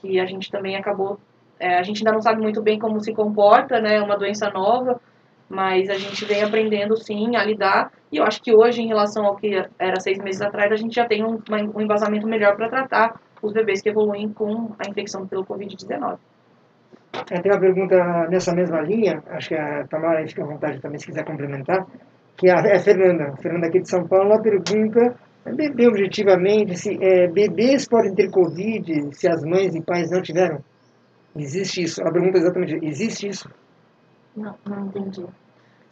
Que a gente também acabou. É, a gente ainda não sabe muito bem como se comporta, né? É uma doença nova, mas a gente vem aprendendo sim a lidar. E eu acho que hoje, em relação ao que era seis meses atrás, a gente já tem um, um embasamento melhor para tratar os bebês que evoluem com a infecção pelo Covid-19. É, tem uma pergunta nessa mesma linha, acho que a Tamara fica à vontade também se quiser complementar, que é a Fernanda, a Fernanda aqui de São Paulo, ela pergunta bem objetivamente se é, bebês podem ter Covid se as mães e pais não tiveram? Existe isso? A pergunta é exatamente, existe isso? Não, não entendi.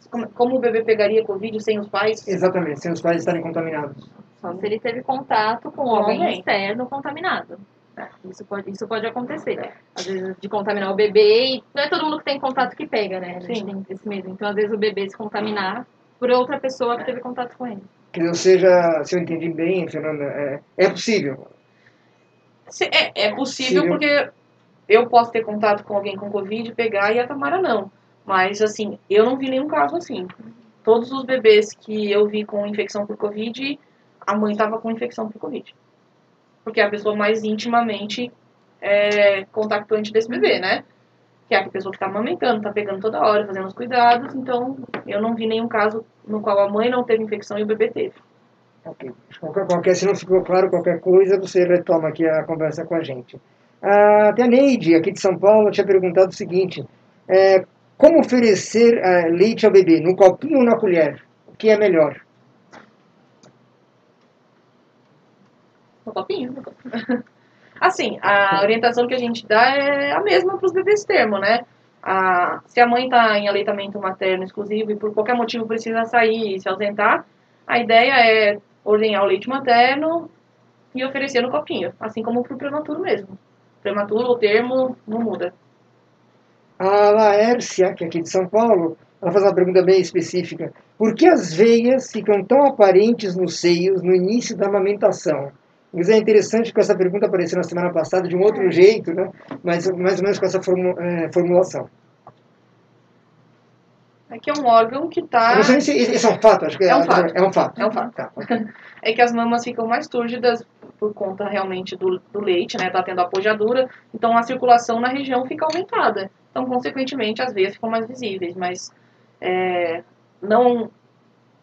Como, como o bebê pegaria Covid sem os pais? Exatamente, sem os pais estarem contaminados. Só se ele teve contato com alguém Alguém. externo contaminado. É, isso, pode, isso pode acontecer. É. Às vezes de contaminar o bebê e não é todo mundo que tem contato que pega, né? A gente Sim. tem esse medo. Então, às vezes o bebê se contaminar por outra pessoa que teve contato com ele. Que ou seja, se eu entendi bem, Fernanda, é, é possível. É, é possível Sim. porque eu posso ter contato com alguém com Covid, pegar e a Tamara não. Mas, assim, eu não vi nenhum caso assim. Todos os bebês que eu vi com infecção por Covid, a mãe estava com infecção por Covid. Porque é a pessoa mais intimamente é, contactante desse bebê, né? Que é a pessoa que está amamentando, está pegando toda hora, fazendo os cuidados. Então, eu não vi nenhum caso no qual a mãe não teve infecção e o bebê teve. Ok. Qualquer, qualquer, se não ficou claro qualquer coisa, você retoma aqui a conversa com a gente. Ah, a Neide, aqui de São Paulo, tinha perguntado o seguinte: é, como oferecer uh, leite ao bebê? No copinho ou na colher? O que é melhor? No copinho. Assim, a orientação que a gente dá é a mesma para os bebês termo, né? A, se a mãe está em aleitamento materno exclusivo e por qualquer motivo precisa sair e se ausentar, a ideia é ordenhar o leite materno e oferecer no copinho, assim como para o prematuro mesmo. Prematuro ou termo não muda. A Laércia, que é aqui de São Paulo, ela faz uma pergunta bem específica. Por que as veias ficam tão aparentes nos seios no início da amamentação? Mas é interessante que essa pergunta apareceu na semana passada de um outro jeito, né? mas mais ou menos com essa é, formulação. É que é um órgão que está... Isso é um fato, acho que é, é um fato. É um fato. É um fato. Tá. É que as mamas ficam mais túrgidas por conta realmente do, do leite, né? Tá tendo apojadura, então a circulação na região fica aumentada. Então, consequentemente, as veias ficam mais visíveis, mas é, não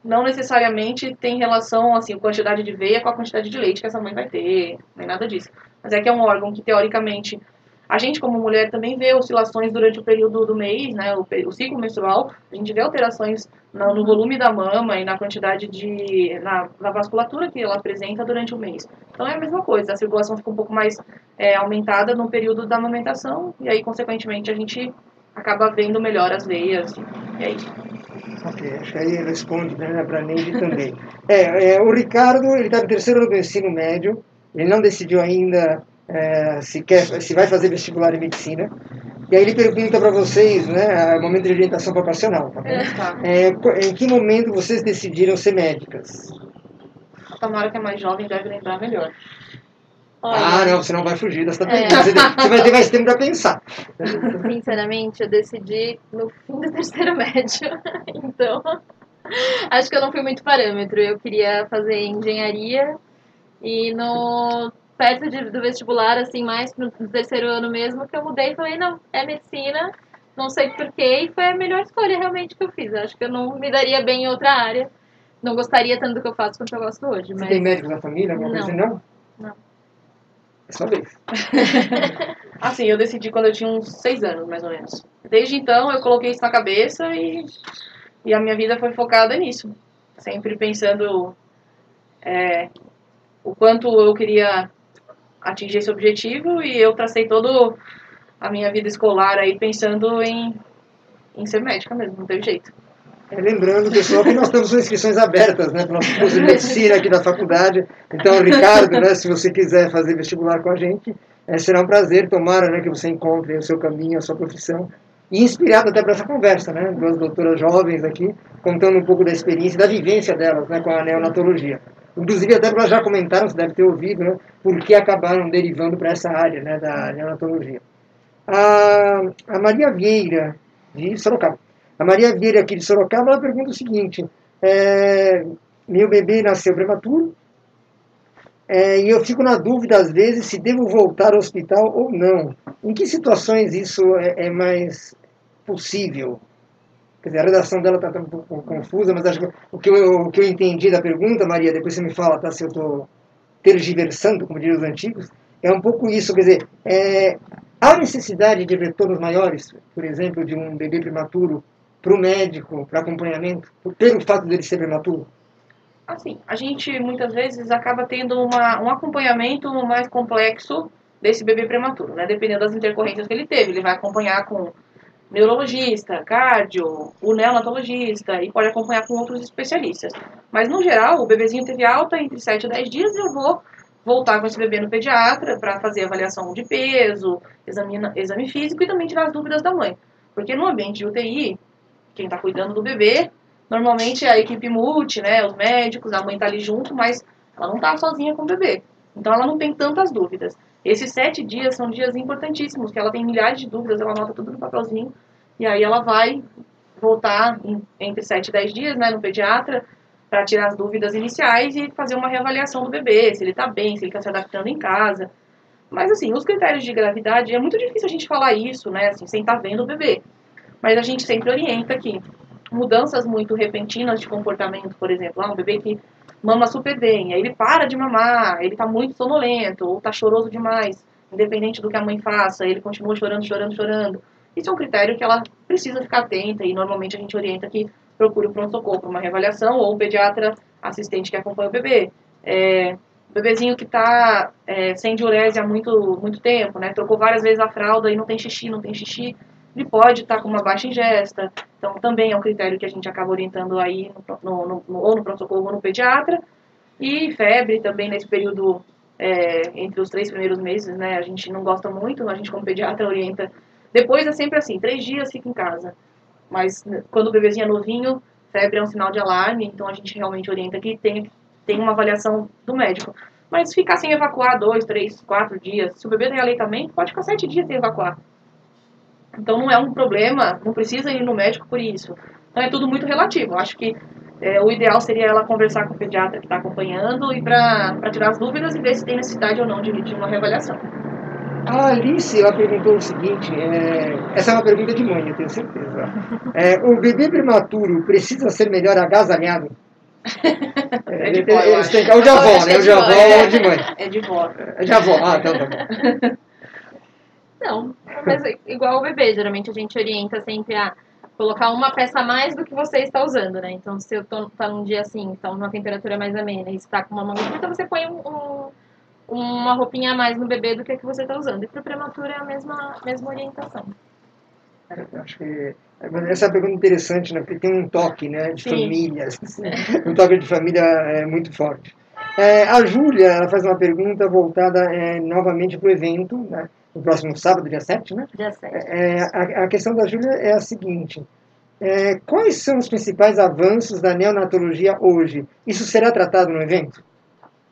não necessariamente tem relação, assim, a quantidade de veia com a quantidade de leite que essa mãe vai ter, nem nada disso. Mas é que é um órgão que, teoricamente, A gente, como mulher, também vê oscilações durante o período do mês, né, o, o ciclo menstrual. A gente vê alterações no, no, volume da mama e na quantidade de. Na, na, vasculatura que ela apresenta durante o mês. Então é a mesma coisa, a circulação fica um pouco mais é, aumentada no período da amamentação, e aí, consequentemente, a gente acaba vendo melhor as veias. E é isso. Ok, acho que aí responde né, para a Neide também. É, é, o Ricardo, ele está no terceiro ano do ensino médio, ele não decidiu ainda é, se, quer, se vai fazer vestibular em medicina. E aí ele pergunta para vocês, né, momento de orientação vocacional, tá é, em que momento vocês decidiram ser médicas? A Tamara, que é mais jovem, deve lembrar melhor. Olha, ah, não, você não vai fugir dessa. É. Você vai ter mais tempo para pensar. Sinceramente, eu decidi no fim do terceiro médio. Então, acho que eu não fui muito parâmetro. Eu queria fazer engenharia e no perto de, do vestibular, assim, mais no terceiro ano mesmo, que eu mudei e falei, não, é medicina, não sei porquê, e foi a melhor escolha realmente que eu fiz. Acho que eu não me daria bem em outra área. Não gostaria tanto do que eu faço quanto eu gosto hoje. Você mas... tem médicos na família? Alguma não. coisa assim? Não. Não. É sua vez. assim, eu decidi quando eu tinha uns seis anos, mais ou menos. Desde então, eu coloquei isso na cabeça e, e a minha vida foi focada nisso. Sempre pensando é, o quanto eu queria atingir esse objetivo e eu tracei todo a minha vida escolar aí pensando em, em ser médica mesmo, não teve jeito. É, lembrando, pessoal, que nós estamos com inscrições abertas né, para o nosso curso de medicina aqui da faculdade. Então, Ricardo, né, se você quiser fazer vestibular com a gente, é, será um prazer, tomara né, que você encontre o seu caminho, a sua profissão. E inspirado até para essa conversa, né? Duas doutoras jovens aqui, contando um pouco da experiência da vivência delas né, com a neonatologia. Inclusive, até elas já comentaram, você deve ter ouvido, né, por que acabaram derivando para essa área né, da neonatologia. A, a Maria Vieira, de Sorocaba. A Maria Vieira, aqui de Sorocaba, ela pergunta o seguinte: é, meu bebê nasceu prematuro é, e eu fico na dúvida, às vezes, se devo voltar ao hospital ou não. Em que situações isso é, é mais possível? Quer dizer, a redação dela está um pouco confusa, mas acho que o que, eu, o que eu entendi da pergunta, Maria, depois você me fala tá, se eu estou tergiversando, como diriam os antigos, é um pouco isso. Quer dizer, é, há necessidade de retornos maiores, por exemplo, de um bebê prematuro para o médico, para acompanhamento, pelo fato dele ser prematuro? Assim, a gente muitas vezes acaba tendo uma, um acompanhamento mais complexo desse bebê prematuro, né? Dependendo das intercorrências que ele teve. Ele vai acompanhar com neurologista, cardio, o neonatologista e pode acompanhar com outros especialistas. Mas, no geral, o bebezinho teve alta entre 7 e 10 dias eu vou voltar com esse bebê no pediatra para fazer avaliação de peso, exame, exame físico e também tirar as dúvidas da mãe. Porque no ambiente de UTI, quem está cuidando do bebê, normalmente é a equipe multi, né, os médicos, a mãe está ali junto, mas ela não está sozinha com o bebê. Então ela não tem tantas dúvidas. Esses sete dias são dias importantíssimos, que ela tem milhares de dúvidas, ela anota tudo no papelzinho, e aí ela vai voltar em, entre sete e dez dias, né, no pediatra, para tirar as dúvidas iniciais e fazer uma reavaliação do bebê, se ele está bem, se ele está se adaptando em casa. Mas, assim, os critérios de gravidade, é muito difícil a gente falar isso, né, assim, sem estar tá vendo o bebê. Mas a gente sempre orienta que mudanças muito repentinas de comportamento, por exemplo, ah, um bebê que mama super bem, aí ele para de mamar, ele tá muito sonolento, ou tá choroso demais, independente do que a mãe faça, ele continua chorando, chorando, chorando. Isso é um critério que ela precisa ficar atenta e normalmente a gente orienta que procure o pronto-socorro para uma reavaliação ou o pediatra assistente que acompanha o bebê. É, bebezinho que está é, sem diurese há muito, muito tempo, né? Trocou várias vezes a fralda e não tem xixi, não tem xixi ele pode estar com uma baixa ingesta. Então, também é um critério que a gente acaba orientando aí, no, no, no, ou no pronto-socorro ou no pediatra. E febre também nesse período, é, entre os três primeiros meses, né? A gente não gosta muito, a gente como pediatra orienta. Depois é sempre assim, três dias fica em casa. Mas né, quando o bebezinho é novinho, febre é um sinal de alarme, então a gente realmente orienta que tem, tem uma avaliação do médico. Mas ficar sem evacuar dois, três, quatro dias, se o bebê tem aleitamento, pode ficar sete dias sem evacuar. Então não é um problema, não precisa ir no médico por isso. Então é tudo muito relativo. Acho que é, o ideal seria ela conversar com o pediatra que está acompanhando e para tirar as dúvidas e ver se tem necessidade ou não de, de uma reavaliação. A Alice ela perguntou o seguinte: é, essa é uma pergunta de mãe, eu tenho certeza. É, o bebê prematuro precisa ser melhor agasalhado? É, de vó, eles têm, ou de avó, né? É de avó ou de mãe. É de vó. É de avó, ah, então tá bom. Não, mas igual o bebê, geralmente a gente orienta sempre a colocar uma peça a mais do que você está usando, né? Então, se eu tô tá num dia assim, está numa temperatura mais amena e está com uma manga curta, você põe um, um, uma roupinha a mais no bebê do que a que você está usando. E para o prematuro é a mesma, mesma orientação. Eu acho que essa é uma pergunta interessante, né? Porque tem um toque, né, de Sim. famílias, assim, um toque de família é muito forte. É, a Júlia, ela faz uma pergunta voltada é, novamente para o evento, né? No próximo sábado, dia 7, né? Dia 7. É, a, a, questão da Júlia é a seguinte: é, quais são os principais avanços da neonatologia hoje? Isso será tratado no evento?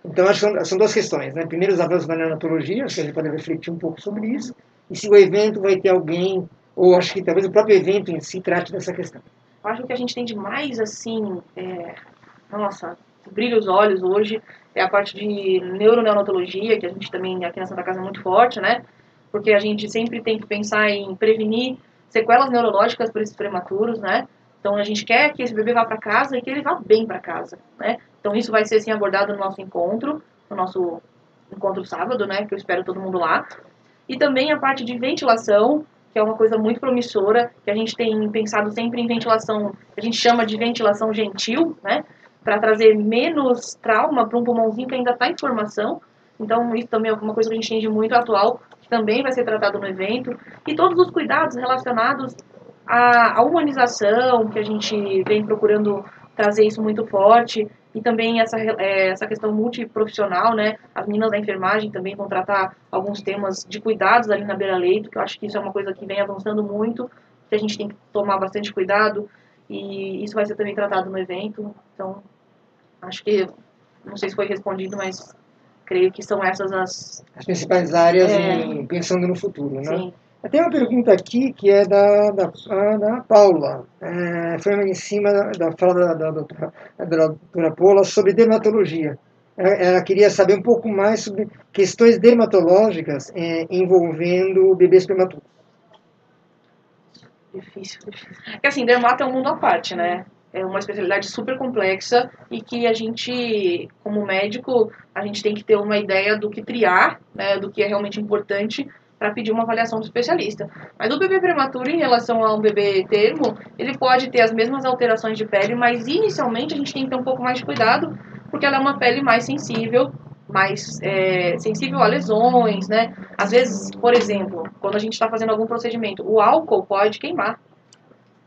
Então, acho que são, são duas questões. Né? Primeiro, os avanços da neonatologia, acho que a gente pode refletir um pouco sobre isso. E se o evento vai ter alguém, ou acho que talvez o próprio evento em si trate dessa questão. Eu acho que a gente tem de mais, assim, é, nossa, brilha os olhos hoje, é a parte de neuroneonatologia, que a gente também aqui na Santa Casa é muito forte, né? Porque a gente sempre tem que pensar em prevenir sequelas neurológicas por esses prematuros, né? Então a gente quer que esse bebê vá para casa e que ele vá bem para casa, né? Então isso vai ser assim abordado no nosso encontro, no nosso encontro sábado, né? Que eu espero todo mundo lá. E também a parte de ventilação, que é uma coisa muito promissora, que a gente tem pensado sempre em ventilação, a gente chama de ventilação gentil, né? Para trazer menos trauma para um pulmãozinho que ainda está em formação. Então, isso também é uma coisa que a gente entende muito atual, que também vai ser tratado no evento. E todos os cuidados relacionados à, à humanização, que a gente vem procurando trazer isso muito forte, e também essa, é, essa questão multiprofissional, né? As meninas da enfermagem também vão tratar alguns temas de cuidados ali na beira-leito, que eu acho que isso é uma coisa que vem avançando muito, que a gente tem que tomar bastante cuidado, e isso vai ser também tratado no evento. Então, acho que, não sei se foi respondido, mas creio que são essas as... As principais áreas é, em, pensando no futuro, né? Sim. Tem uma pergunta aqui que é da, da, da Paula. É, foi em cima da, fala da, da, doutora, da doutora Paula sobre dermatologia. Ela queria saber um pouco mais sobre questões dermatológicas é, envolvendo bebês prematuros. Difícil, difícil. Porque assim, dermato é um mundo à parte, né? É uma especialidade super complexa e que a gente, como médico, a gente tem que ter uma ideia do que triar, né, do que é realmente importante para pedir uma avaliação do especialista. Mas o bebê prematuro, em relação a um bebê termo, ele pode ter as mesmas alterações de pele, mas inicialmente a gente tem que ter um pouco mais de cuidado, porque ela é uma pele mais sensível, mais é, sensível a lesões, né? Às vezes, por exemplo, quando a gente está fazendo algum procedimento, o álcool pode queimar.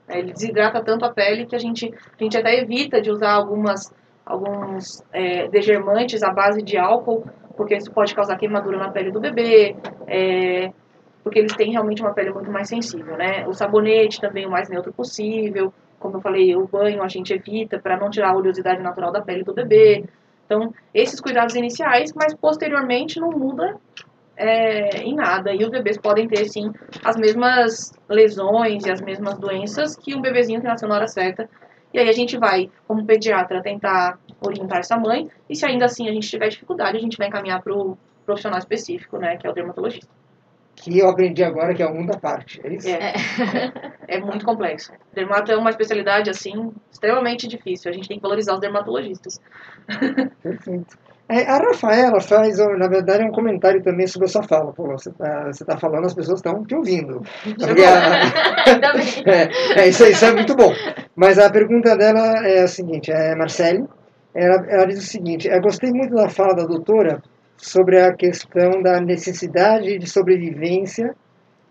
Ele desidrata tanto a pele que a gente, a gente até evita de usar algumas, alguns é, degermantes à base de álcool porque isso pode causar queimadura na pele do bebê, é, porque eles têm realmente uma pele muito mais sensível, né? O sabonete também o mais neutro possível, como eu falei, o banho a gente evita para não tirar a oleosidade natural da pele do bebê. Então, esses cuidados iniciais, mas posteriormente não muda é, em nada. E os bebês podem ter, sim, as mesmas lesões e as mesmas doenças que um bebezinho que nasceu na hora certa. E aí a gente vai, como pediatra, tentar orientar essa mãe, e se ainda assim a gente tiver dificuldade, a gente vai encaminhar para o profissional específico, né, que é o dermatologista. Que eu aprendi agora que é um da parte, é isso? É, é, é muito complexo. Dermato é uma especialidade, assim, extremamente difícil. A gente tem que valorizar os dermatologistas. Perfeito. É, a Rafaela faz, na verdade, um comentário também sobre a sua fala. Pô, você está tá falando, as pessoas estão te ouvindo. é, é, isso, isso é muito bom. Mas a pergunta dela é a seguinte, é Marcele, ela, ela diz o seguinte, eu gostei muito da fala da doutora sobre a questão da necessidade de sobrevivência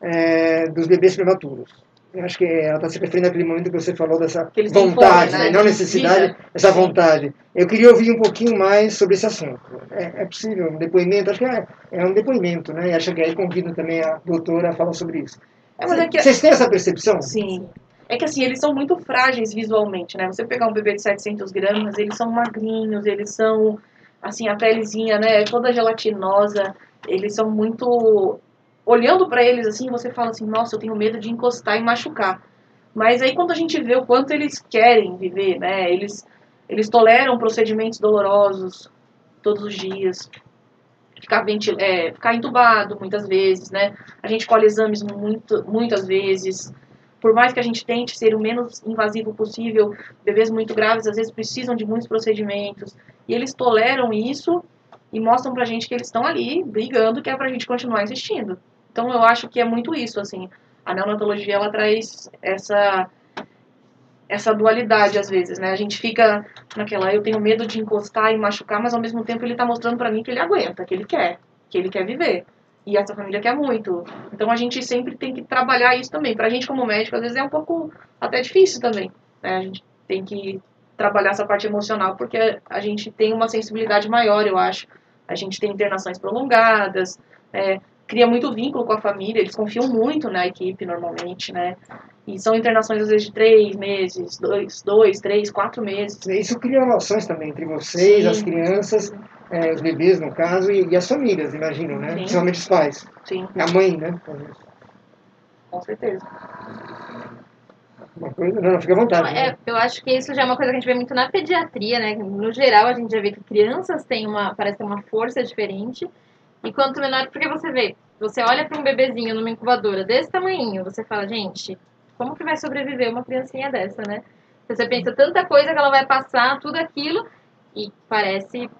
é, dos bebês prematuros. Eu acho que ela está se referindo àquele momento que você falou dessa vontade, fome, né? não necessidade, essa vontade. Eu queria ouvir um pouquinho mais sobre esse assunto. É, é possível um depoimento? Acho que é, é, um depoimento, né? E acho que aí convido também a doutora a falar sobre isso. É, mas é que... Vocês têm essa percepção? Sim. É que assim, eles são muito frágeis visualmente, né? Você pegar um bebê de 700 gramas, eles são magrinhos, eles são, assim, a pelezinha, né? Toda gelatinosa. Eles são muito. Olhando para eles assim, você fala assim: nossa, eu tenho medo de encostar e machucar. Mas aí quando a gente vê o quanto eles querem viver, né? Eles, eles toleram procedimentos dolorosos todos os dias. Ficar, ventil, é, ficar entubado muitas vezes, né? A gente colhe exames muito, muitas vezes por mais que a gente tente ser o menos invasivo possível, bebês muito graves às vezes precisam de muitos procedimentos, e eles toleram isso e mostram pra gente que eles estão ali brigando, que é pra gente continuar insistindo. Então eu acho que é muito isso, assim. A neonatologia ela traz essa essa dualidade às vezes, né? A gente fica naquela, eu tenho medo de encostar e machucar, mas ao mesmo tempo ele tá mostrando para mim que ele aguenta, que ele quer, que ele quer viver. E essa família quer muito. Então a gente sempre tem que trabalhar isso também. Pra gente como médico, às vezes é um pouco até difícil também, né? A gente tem que trabalhar essa parte emocional porque a gente tem uma sensibilidade maior, eu acho. A gente tem internações prolongadas, é, cria muito vínculo com a família, eles confiam muito na equipe normalmente, né? E são internações às vezes de três meses, dois, dois três, quatro meses. Isso cria relações também entre vocês, Sim. as crianças, é, os bebês no caso, e, e as famílias, imagino, né? Sim. Principalmente os pais. Sim, A mãe, né? com certeza. Uma coisa, não, fica à vontade. né? É, eu acho que isso já é uma coisa que a gente vê muito na pediatria, né? No geral, a gente já vê que crianças têm uma, parece ter uma força diferente. E quanto menor, porque você vê, você olha para um bebezinho numa incubadora desse tamanhinho, você fala, gente, como que vai sobreviver uma criancinha dessa, né? Você pensa tanta coisa que ela vai passar, tudo aquilo, e parece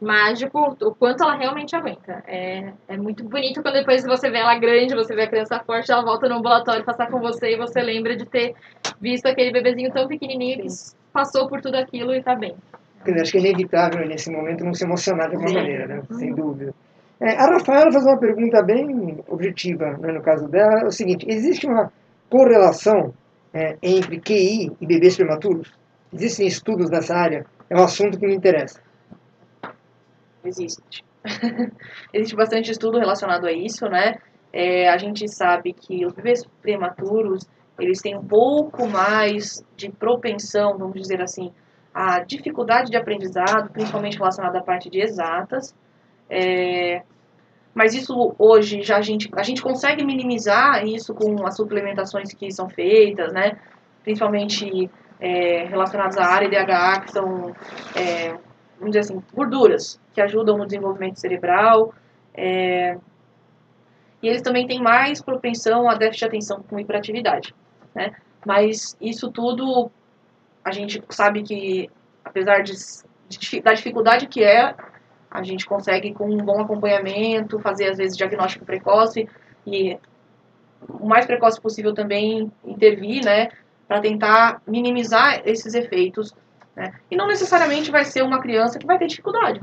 mágico o quanto ela realmente aguenta. É, é muito bonito quando depois você vê ela grande, você vê a criança forte, ela volta no ambulatório passar com você e você lembra de ter visto aquele bebezinho tão pequenininho que passou por tudo aquilo e tá bem. Dizer, acho que é inevitável nesse momento não se emocionar de alguma Sim. maneira, né? Sem dúvida. É, a Rafaela faz uma pergunta bem objetiva, né, no caso dela, é o seguinte, existe uma correlação é, entre QI e bebês prematuros? Existem estudos nessa área? É um assunto que me interessa. Existe. Existe bastante estudo relacionado a isso, né? É, a gente sabe que os bebês prematuros, eles têm um pouco mais de propensão, vamos dizer assim, à dificuldade de aprendizado, principalmente relacionada à parte de exatas. É, mas isso hoje já a gente, a gente consegue minimizar isso com as suplementações que são feitas, né? Principalmente é, relacionadas à área DHA, que são, é, vamos dizer assim, gorduras, que ajudam no desenvolvimento cerebral. é, e eles também têm mais propensão a déficit de atenção com hiperatividade, né? Mas isso tudo, a gente sabe que, apesar de, de- da dificuldade que é, a gente consegue, com um bom acompanhamento, fazer, às vezes, diagnóstico precoce e o mais precoce possível também intervir, né? Para tentar minimizar esses efeitos. Né? E não necessariamente vai ser uma criança que vai ter dificuldade.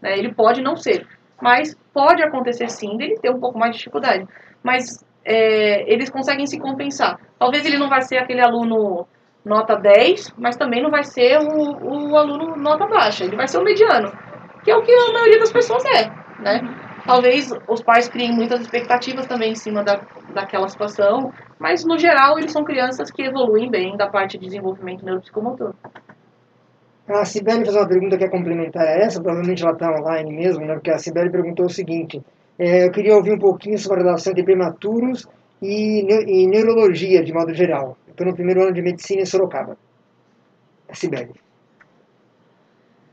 Né? Ele pode não ser. Mas pode acontecer sim dele ter um pouco mais de dificuldade. Mas é, eles conseguem se compensar. Talvez ele não vai ser aquele aluno nota 10, mas também não vai ser o, o aluno nota baixa. Ele vai ser o mediano, que é o que a maioria das pessoas é, né? Talvez os pais criem muitas expectativas também em cima da, daquela situação, mas no geral eles são crianças que evoluem bem da parte de desenvolvimento neuropsicomotor. A Sibeli fez uma pergunta que é complementar a essa, provavelmente ela está online mesmo, né? Porque a Sibeli perguntou o seguinte: é, eu queria ouvir um pouquinho sobre a relação entre prematuros e, e neurologia, de modo geral. Estou no primeiro ano de medicina em Sorocaba. A Sibeli.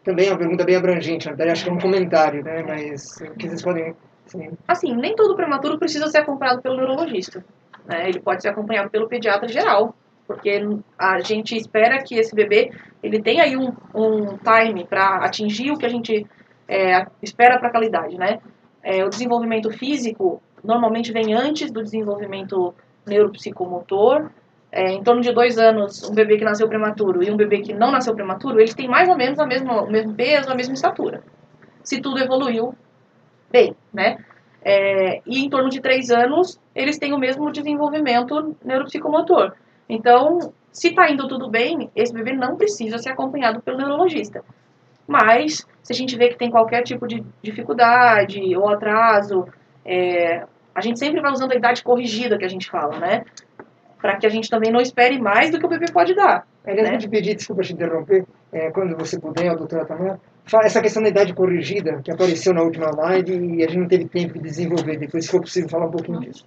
Também é uma pergunta bem abrangente, na verdade, acho que é um comentário, né? Mas o que vocês podem. Assim, Assim, nem todo prematuro precisa ser acompanhado pelo neurologista. Né? Ele pode ser acompanhado pelo pediatra geral, porque a gente espera que esse bebê ele tenha aí um, um time para atingir o que a gente é, espera para aquela idade, né? É, o desenvolvimento físico normalmente vem antes do desenvolvimento neuropsicomotor. É, em torno de dois anos, um bebê que nasceu prematuro e um bebê que não nasceu prematuro, eles têm mais ou menos a mesma, o mesmo peso, a mesma estatura. Se tudo evoluiu bem, né? É, e em torno de três anos, eles têm o mesmo desenvolvimento neuropsicomotor. Então, se está indo tudo bem, esse bebê não precisa ser acompanhado pelo neurologista. Mas, se a gente vê que tem qualquer tipo de dificuldade ou atraso, é, a gente sempre vai usando a idade corrigida que a gente fala, né? Para que a gente também não espere mais do que o bebê pode dar. aliás, né? vou te pedir, desculpa te interromper, é, quando você puder, a doutora Tamara, fala essa questão da idade corrigida, que apareceu na última live e a gente não teve tempo de desenvolver. Depois, se for possível, falar um pouquinho disso.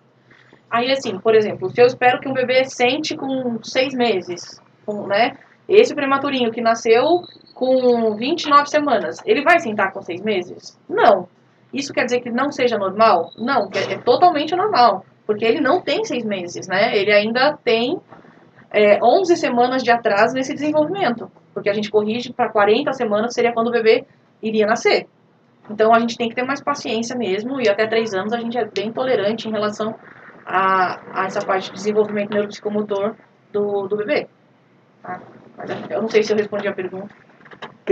Aí, assim, por exemplo, se eu espero que um bebê sente com seis meses, com, né? Esse prematurinho que nasceu com 29 semanas, ele vai sentar com seis meses? Não. Isso quer dizer que não seja normal? Não, é, é totalmente normal. Porque ele não tem seis meses, né? Ele ainda tem é, 11 semanas de atraso nesse desenvolvimento. Porque a gente corrige para 40 semanas, seria quando o bebê iria nascer. Então a gente tem que ter mais paciência mesmo, e até três anos a gente é bem tolerante em relação a, a essa parte de desenvolvimento neuropsicomotor do, do bebê. Tá? Mas eu não sei se eu respondi a pergunta.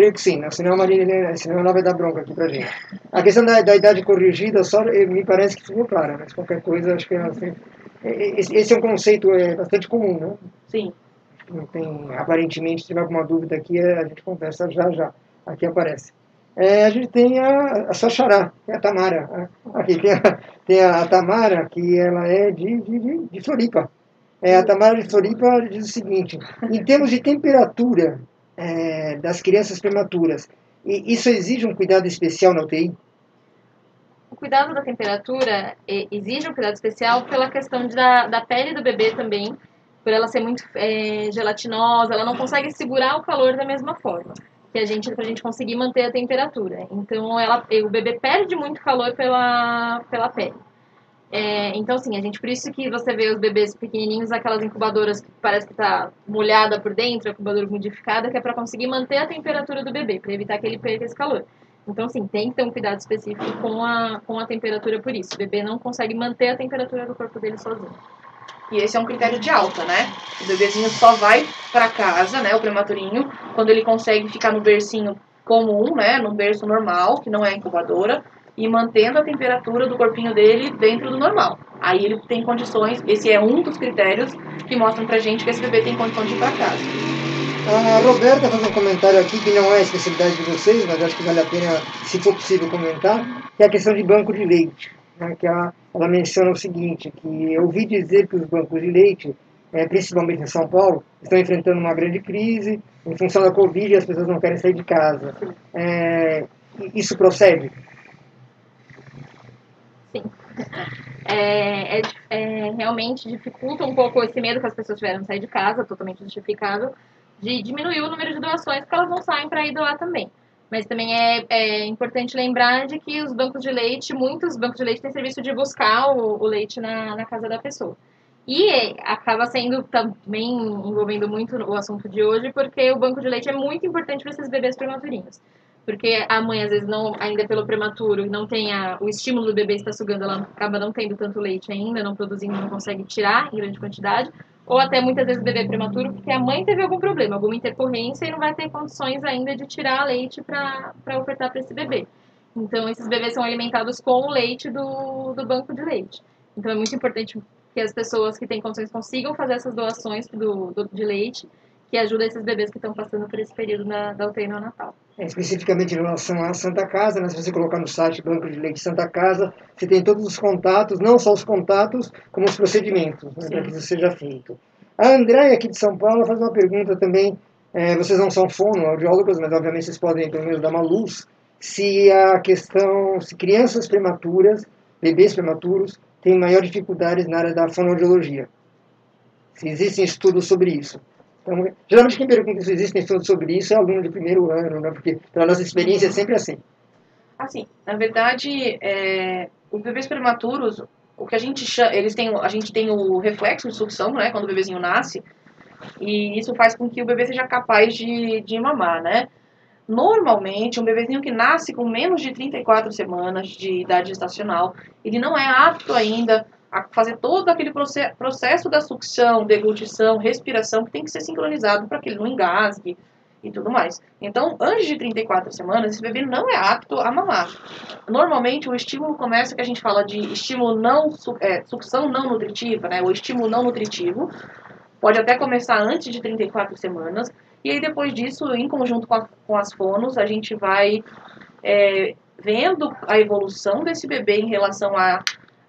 Creio que sim, né? senão a Marília, senão ela vai dar bronca aqui pra gente. A questão da, da idade corrigida, só eh, me parece que ficou clara, mas qualquer coisa, acho que ela tem... esse é um conceito é, bastante comum, né? Sim. Não tem, aparentemente, se tiver alguma dúvida aqui, a gente conversa já já. Aqui aparece. É, a gente tem a, a sua xará, que é a Tamara. Aqui tem a, tem a Tamara, que ela é de, de, de Floripa. É, a Tamara de Floripa diz o seguinte: em termos de temperatura é, das crianças prematuras, isso exige um cuidado especial na UTI? O cuidado da temperatura exige um cuidado especial pela questão da, da pele do bebê também, por ela ser muito é, gelatinosa, ela não consegue segurar o calor da mesma forma que a gente para a gente conseguir manter a temperatura. Então ela, o bebê perde muito calor pela, pela pele. É, então, assim, a gente, por isso que você vê os bebês pequenininhos, aquelas incubadoras que parece que está molhada por dentro, a incubadora modificada, que é para conseguir manter a temperatura do bebê, para evitar que ele perca esse calor. Então, assim, tem que ter um cuidado específico com a, com a temperatura por isso. O bebê não consegue manter a temperatura do corpo dele sozinho. E esse é um critério de alta, né? O bebezinho só vai para casa, né, o prematurinho, quando ele consegue ficar no bercinho comum, né, no berço normal, que não é incubadora, e mantendo a temperatura do corpinho dele dentro do normal. Aí ele tem condições, esse é um dos critérios que mostram pra gente que esse bebê tem condição de ir para casa. A Roberta faz um comentário aqui que não é a especialidade de vocês, mas acho que vale a pena, se for possível, comentar, que é a questão de banco de leite. Né, que ela, ela menciona o seguinte, que eu ouvi dizer que os bancos de leite, é, principalmente em São Paulo, estão enfrentando uma grande crise em função da Covid e as pessoas não querem sair de casa. É, isso procede? Sim. É, é, é, realmente dificulta um pouco esse medo que as pessoas tiveram de sair de casa, totalmente justificável, de diminuir o número de doações, porque elas não saem para ir doar também. Mas também é, é, importante lembrar de que os bancos de leite, muitos bancos de leite têm serviço de buscar o, o leite na, na casa da pessoa. E acaba sendo também envolvendo muito o assunto de hoje, porque o banco de leite é muito importante para esses bebês prematurinhos. Porque a mãe, às vezes, não, ainda pelo prematuro, não tem a, o estímulo do bebê estar sugando, ela acaba não tendo tanto leite ainda, não produzindo, não consegue tirar em grande quantidade ou até muitas vezes bebê prematuro, porque a mãe teve algum problema, alguma intercorrência e não vai ter condições ainda de tirar leite para ofertar para esse bebê. Então, esses bebês são alimentados com o leite do, do banco de leite. Então, é muito importante que as pessoas que têm condições consigam fazer essas doações do, do de leite que ajuda esses bebês que estão passando por esse período na, da UTI no Natal. É, especificamente em relação à Santa Casa, né, se você colocar no site Banco de Leite Santa Casa, você tem todos os contatos, não só os contatos, como os procedimentos, né, para que isso seja feito. A Andréia, aqui de São Paulo, faz uma pergunta também, é, vocês não são fonoaudiólogos, mas obviamente vocês podem pelo menos dar uma luz, se a questão, se crianças prematuras, bebês prematuros, têm maior dificuldades na área da fonoaudiologia. Se existem estudos sobre isso. Então, geralmente quem pergunta se existem estudos sobre isso é aluno de primeiro ano, né? porque pela nossa experiência é sempre assim. Assim, na verdade, é, os bebês prematuros, o que a gente chama, eles têm, a gente tem o reflexo de sucção, né, quando o bebezinho nasce, e isso faz com que o bebê seja capaz de, de mamar, né? Normalmente, um bebezinho que nasce com menos de 34 semanas de idade gestacional, ele não é apto ainda a fazer todo aquele processo da sucção, deglutição, respiração, que tem que ser sincronizado para que ele não engasgue e tudo mais. Então, antes de 34 semanas, esse bebê não é apto a mamar. Normalmente, o estímulo começa que a gente fala de estímulo não, é, sucção não nutritiva, né? O estímulo não nutritivo pode até começar antes de 34 semanas. E aí, depois disso, em conjunto com, a, com as fonos, a gente vai é, vendo a evolução desse bebê em relação a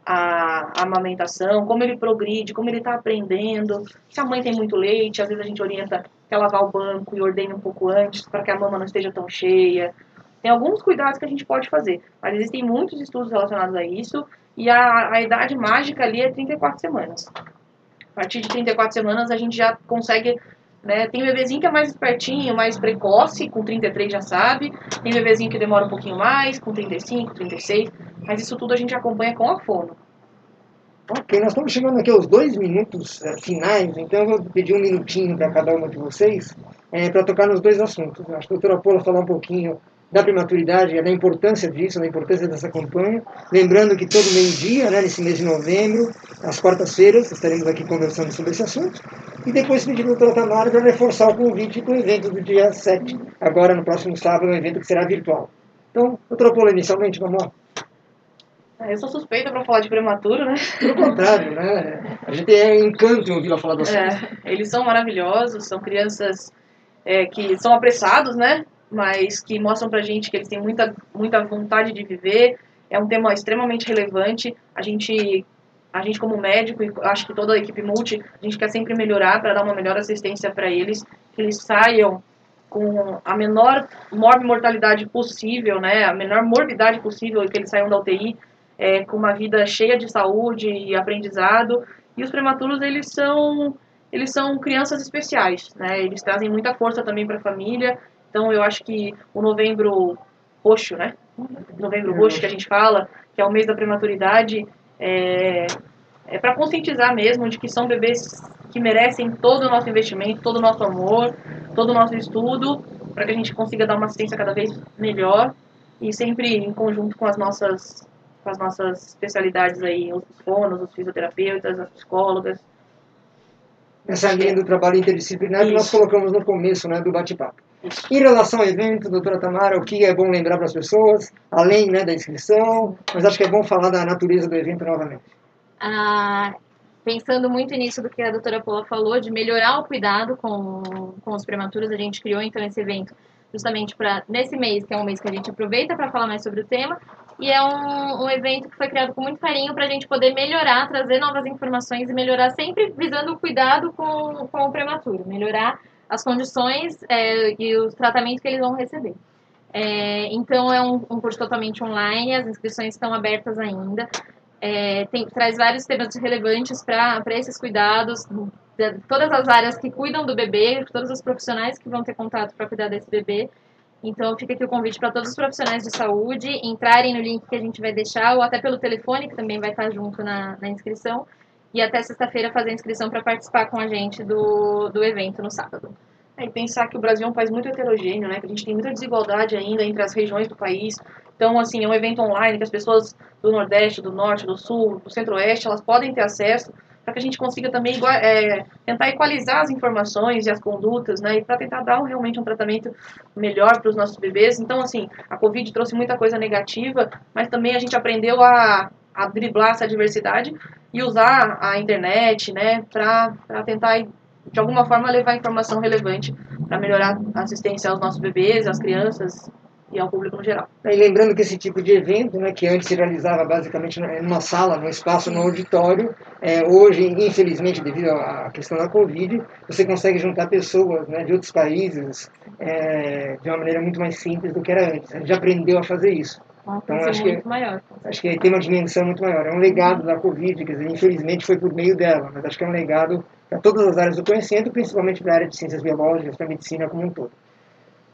a, amamentação, como ele progride, como ele está aprendendo. Se a mãe tem muito leite, às vezes a gente orienta que ela vá ao banco e ordene um pouco antes para que a mama não esteja tão cheia. Tem alguns cuidados que a gente pode fazer, mas existem muitos estudos relacionados a isso e a, a idade mágica ali é 34 semanas. A partir de 34 semanas a gente já consegue né? Tem bebezinho que é mais espertinho, mais precoce, com 33 já sabe. Tem bebezinho que demora um pouquinho mais, com 35, 36. Mas isso tudo a gente acompanha com a fono. Ok, nós estamos chegando aqui aos dois minutos é, finais, então eu vou pedir um minutinho para cada uma de vocês é, para tocar nos dois assuntos. Acho que a doutora Paula falou um pouquinho da prematuridade e da importância disso, da importância dessa campanha. Lembrando que todo meio-dia, né, nesse mês de novembro, às quartas-feiras, estaremos aqui conversando sobre esse assunto. E depois pedir para a doutora Tamara para reforçar o convite para o evento do dia 7, agora no próximo sábado, um evento que será virtual. Então, doutora Paula, inicialmente, vamos lá. Eu sou suspeita para falar de prematuro, né? Pelo contrário, né? A gente é encanto em ouvir ela falar do assunto. É, eles são maravilhosos, são crianças é, que são apressados, né? Mas que mostram pra gente que eles têm muita, muita vontade de viver. É um tema extremamente relevante. A gente, a gente como médico, e acho que toda a equipe multi, a gente quer sempre melhorar para dar uma melhor assistência para eles, que eles saiam com a menor mortalidade possível, né? A menor morbidade possível, que eles saiam da UTI é, com uma vida cheia de saúde e aprendizado. E os prematuros, eles são, eles são crianças especiais, né? Eles trazem muita força também para a família. Então, eu acho que o novembro roxo, né? Novembro roxo que a gente fala, que é o mês da prematuridade, é, é para conscientizar mesmo de que são bebês que merecem todo o nosso investimento, todo o nosso amor, todo o nosso estudo, para que a gente consiga dar uma assistência cada vez melhor e sempre em conjunto com as nossas com as nossas especialidades aí, os fonos, os fisioterapeutas, as psicólogas. Essa linha do trabalho interdisciplinar que nós colocamos no começo né, do bate-papo. Em relação ao evento, doutora Tamara, o que é bom lembrar para as pessoas, além né, da inscrição, mas acho que é bom falar da natureza do evento novamente. Ah, pensando muito nisso do que a doutora Paula falou, de melhorar o cuidado com, com os prematuros, a gente criou então esse evento justamente para nesse mês, que é um mês que a gente aproveita para falar mais sobre o tema, e é um, um evento que foi criado com muito carinho para a gente poder melhorar, trazer novas informações e melhorar sempre visando o cuidado com, com o prematuro, melhorar as condições é, e os tratamentos que eles vão receber. É, então é um, um, curso totalmente online, as inscrições estão abertas ainda. É, tem, traz vários temas relevantes para esses cuidados, de todas as áreas que cuidam do bebê, todos os profissionais que vão ter contato para cuidar desse bebê. Então fica aqui o convite para todos os profissionais de saúde entrarem no link que a gente vai deixar, ou até pelo telefone, que também vai estar junto na, na inscrição, e até sexta-feira fazer a inscrição para participar com a gente do, do evento no sábado. É, e pensar que o Brasil é um país muito heterogêneo, né? Que a gente tem muita desigualdade ainda entre as regiões do país. Então, assim, é um evento online que as pessoas do Nordeste, do Norte, do Sul, do Centro-Oeste, elas podem ter acesso para que a gente consiga também é, tentar equalizar as informações e as condutas, né, e para tentar dar realmente um tratamento melhor para os nossos bebês. Então, assim, a Covid trouxe muita coisa negativa, mas também a gente aprendeu a, a driblar essa diversidade e usar a internet, né, para tentar de alguma forma levar informação relevante para melhorar a assistência aos nossos bebês, às crianças e ao público no geral. E lembrando que esse tipo de evento, né, que antes se realizava basicamente numa sala, num espaço, num auditório, é, hoje, infelizmente, devido à questão da Covid, você consegue juntar pessoas né, de outros países é, de uma maneira muito mais simples do que era antes. A gente aprendeu a fazer isso. Então, acho que, maior. acho que tem uma dimensão muito maior. É um legado da Covid, quer dizer, infelizmente foi por meio dela, mas acho que é um legado para todas as áreas do conhecimento, principalmente para a área de ciências biológicas, para a medicina como um todo.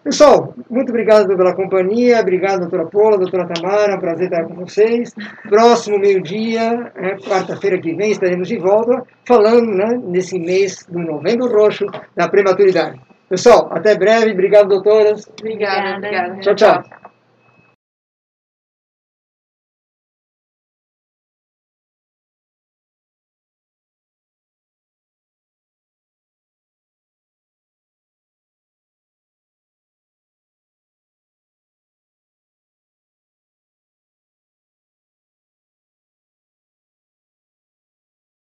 Pessoal, muito obrigado pela companhia, obrigado doutora Paula, doutora Tamara, é um prazer estar com vocês. Próximo meio-dia, né, quarta-feira que vem, estaremos de volta falando né, nesse mês do Novembro Roxo da prematuridade. Pessoal, até breve, obrigado doutoras. Obrigada, obrigada. Tchau, tchau.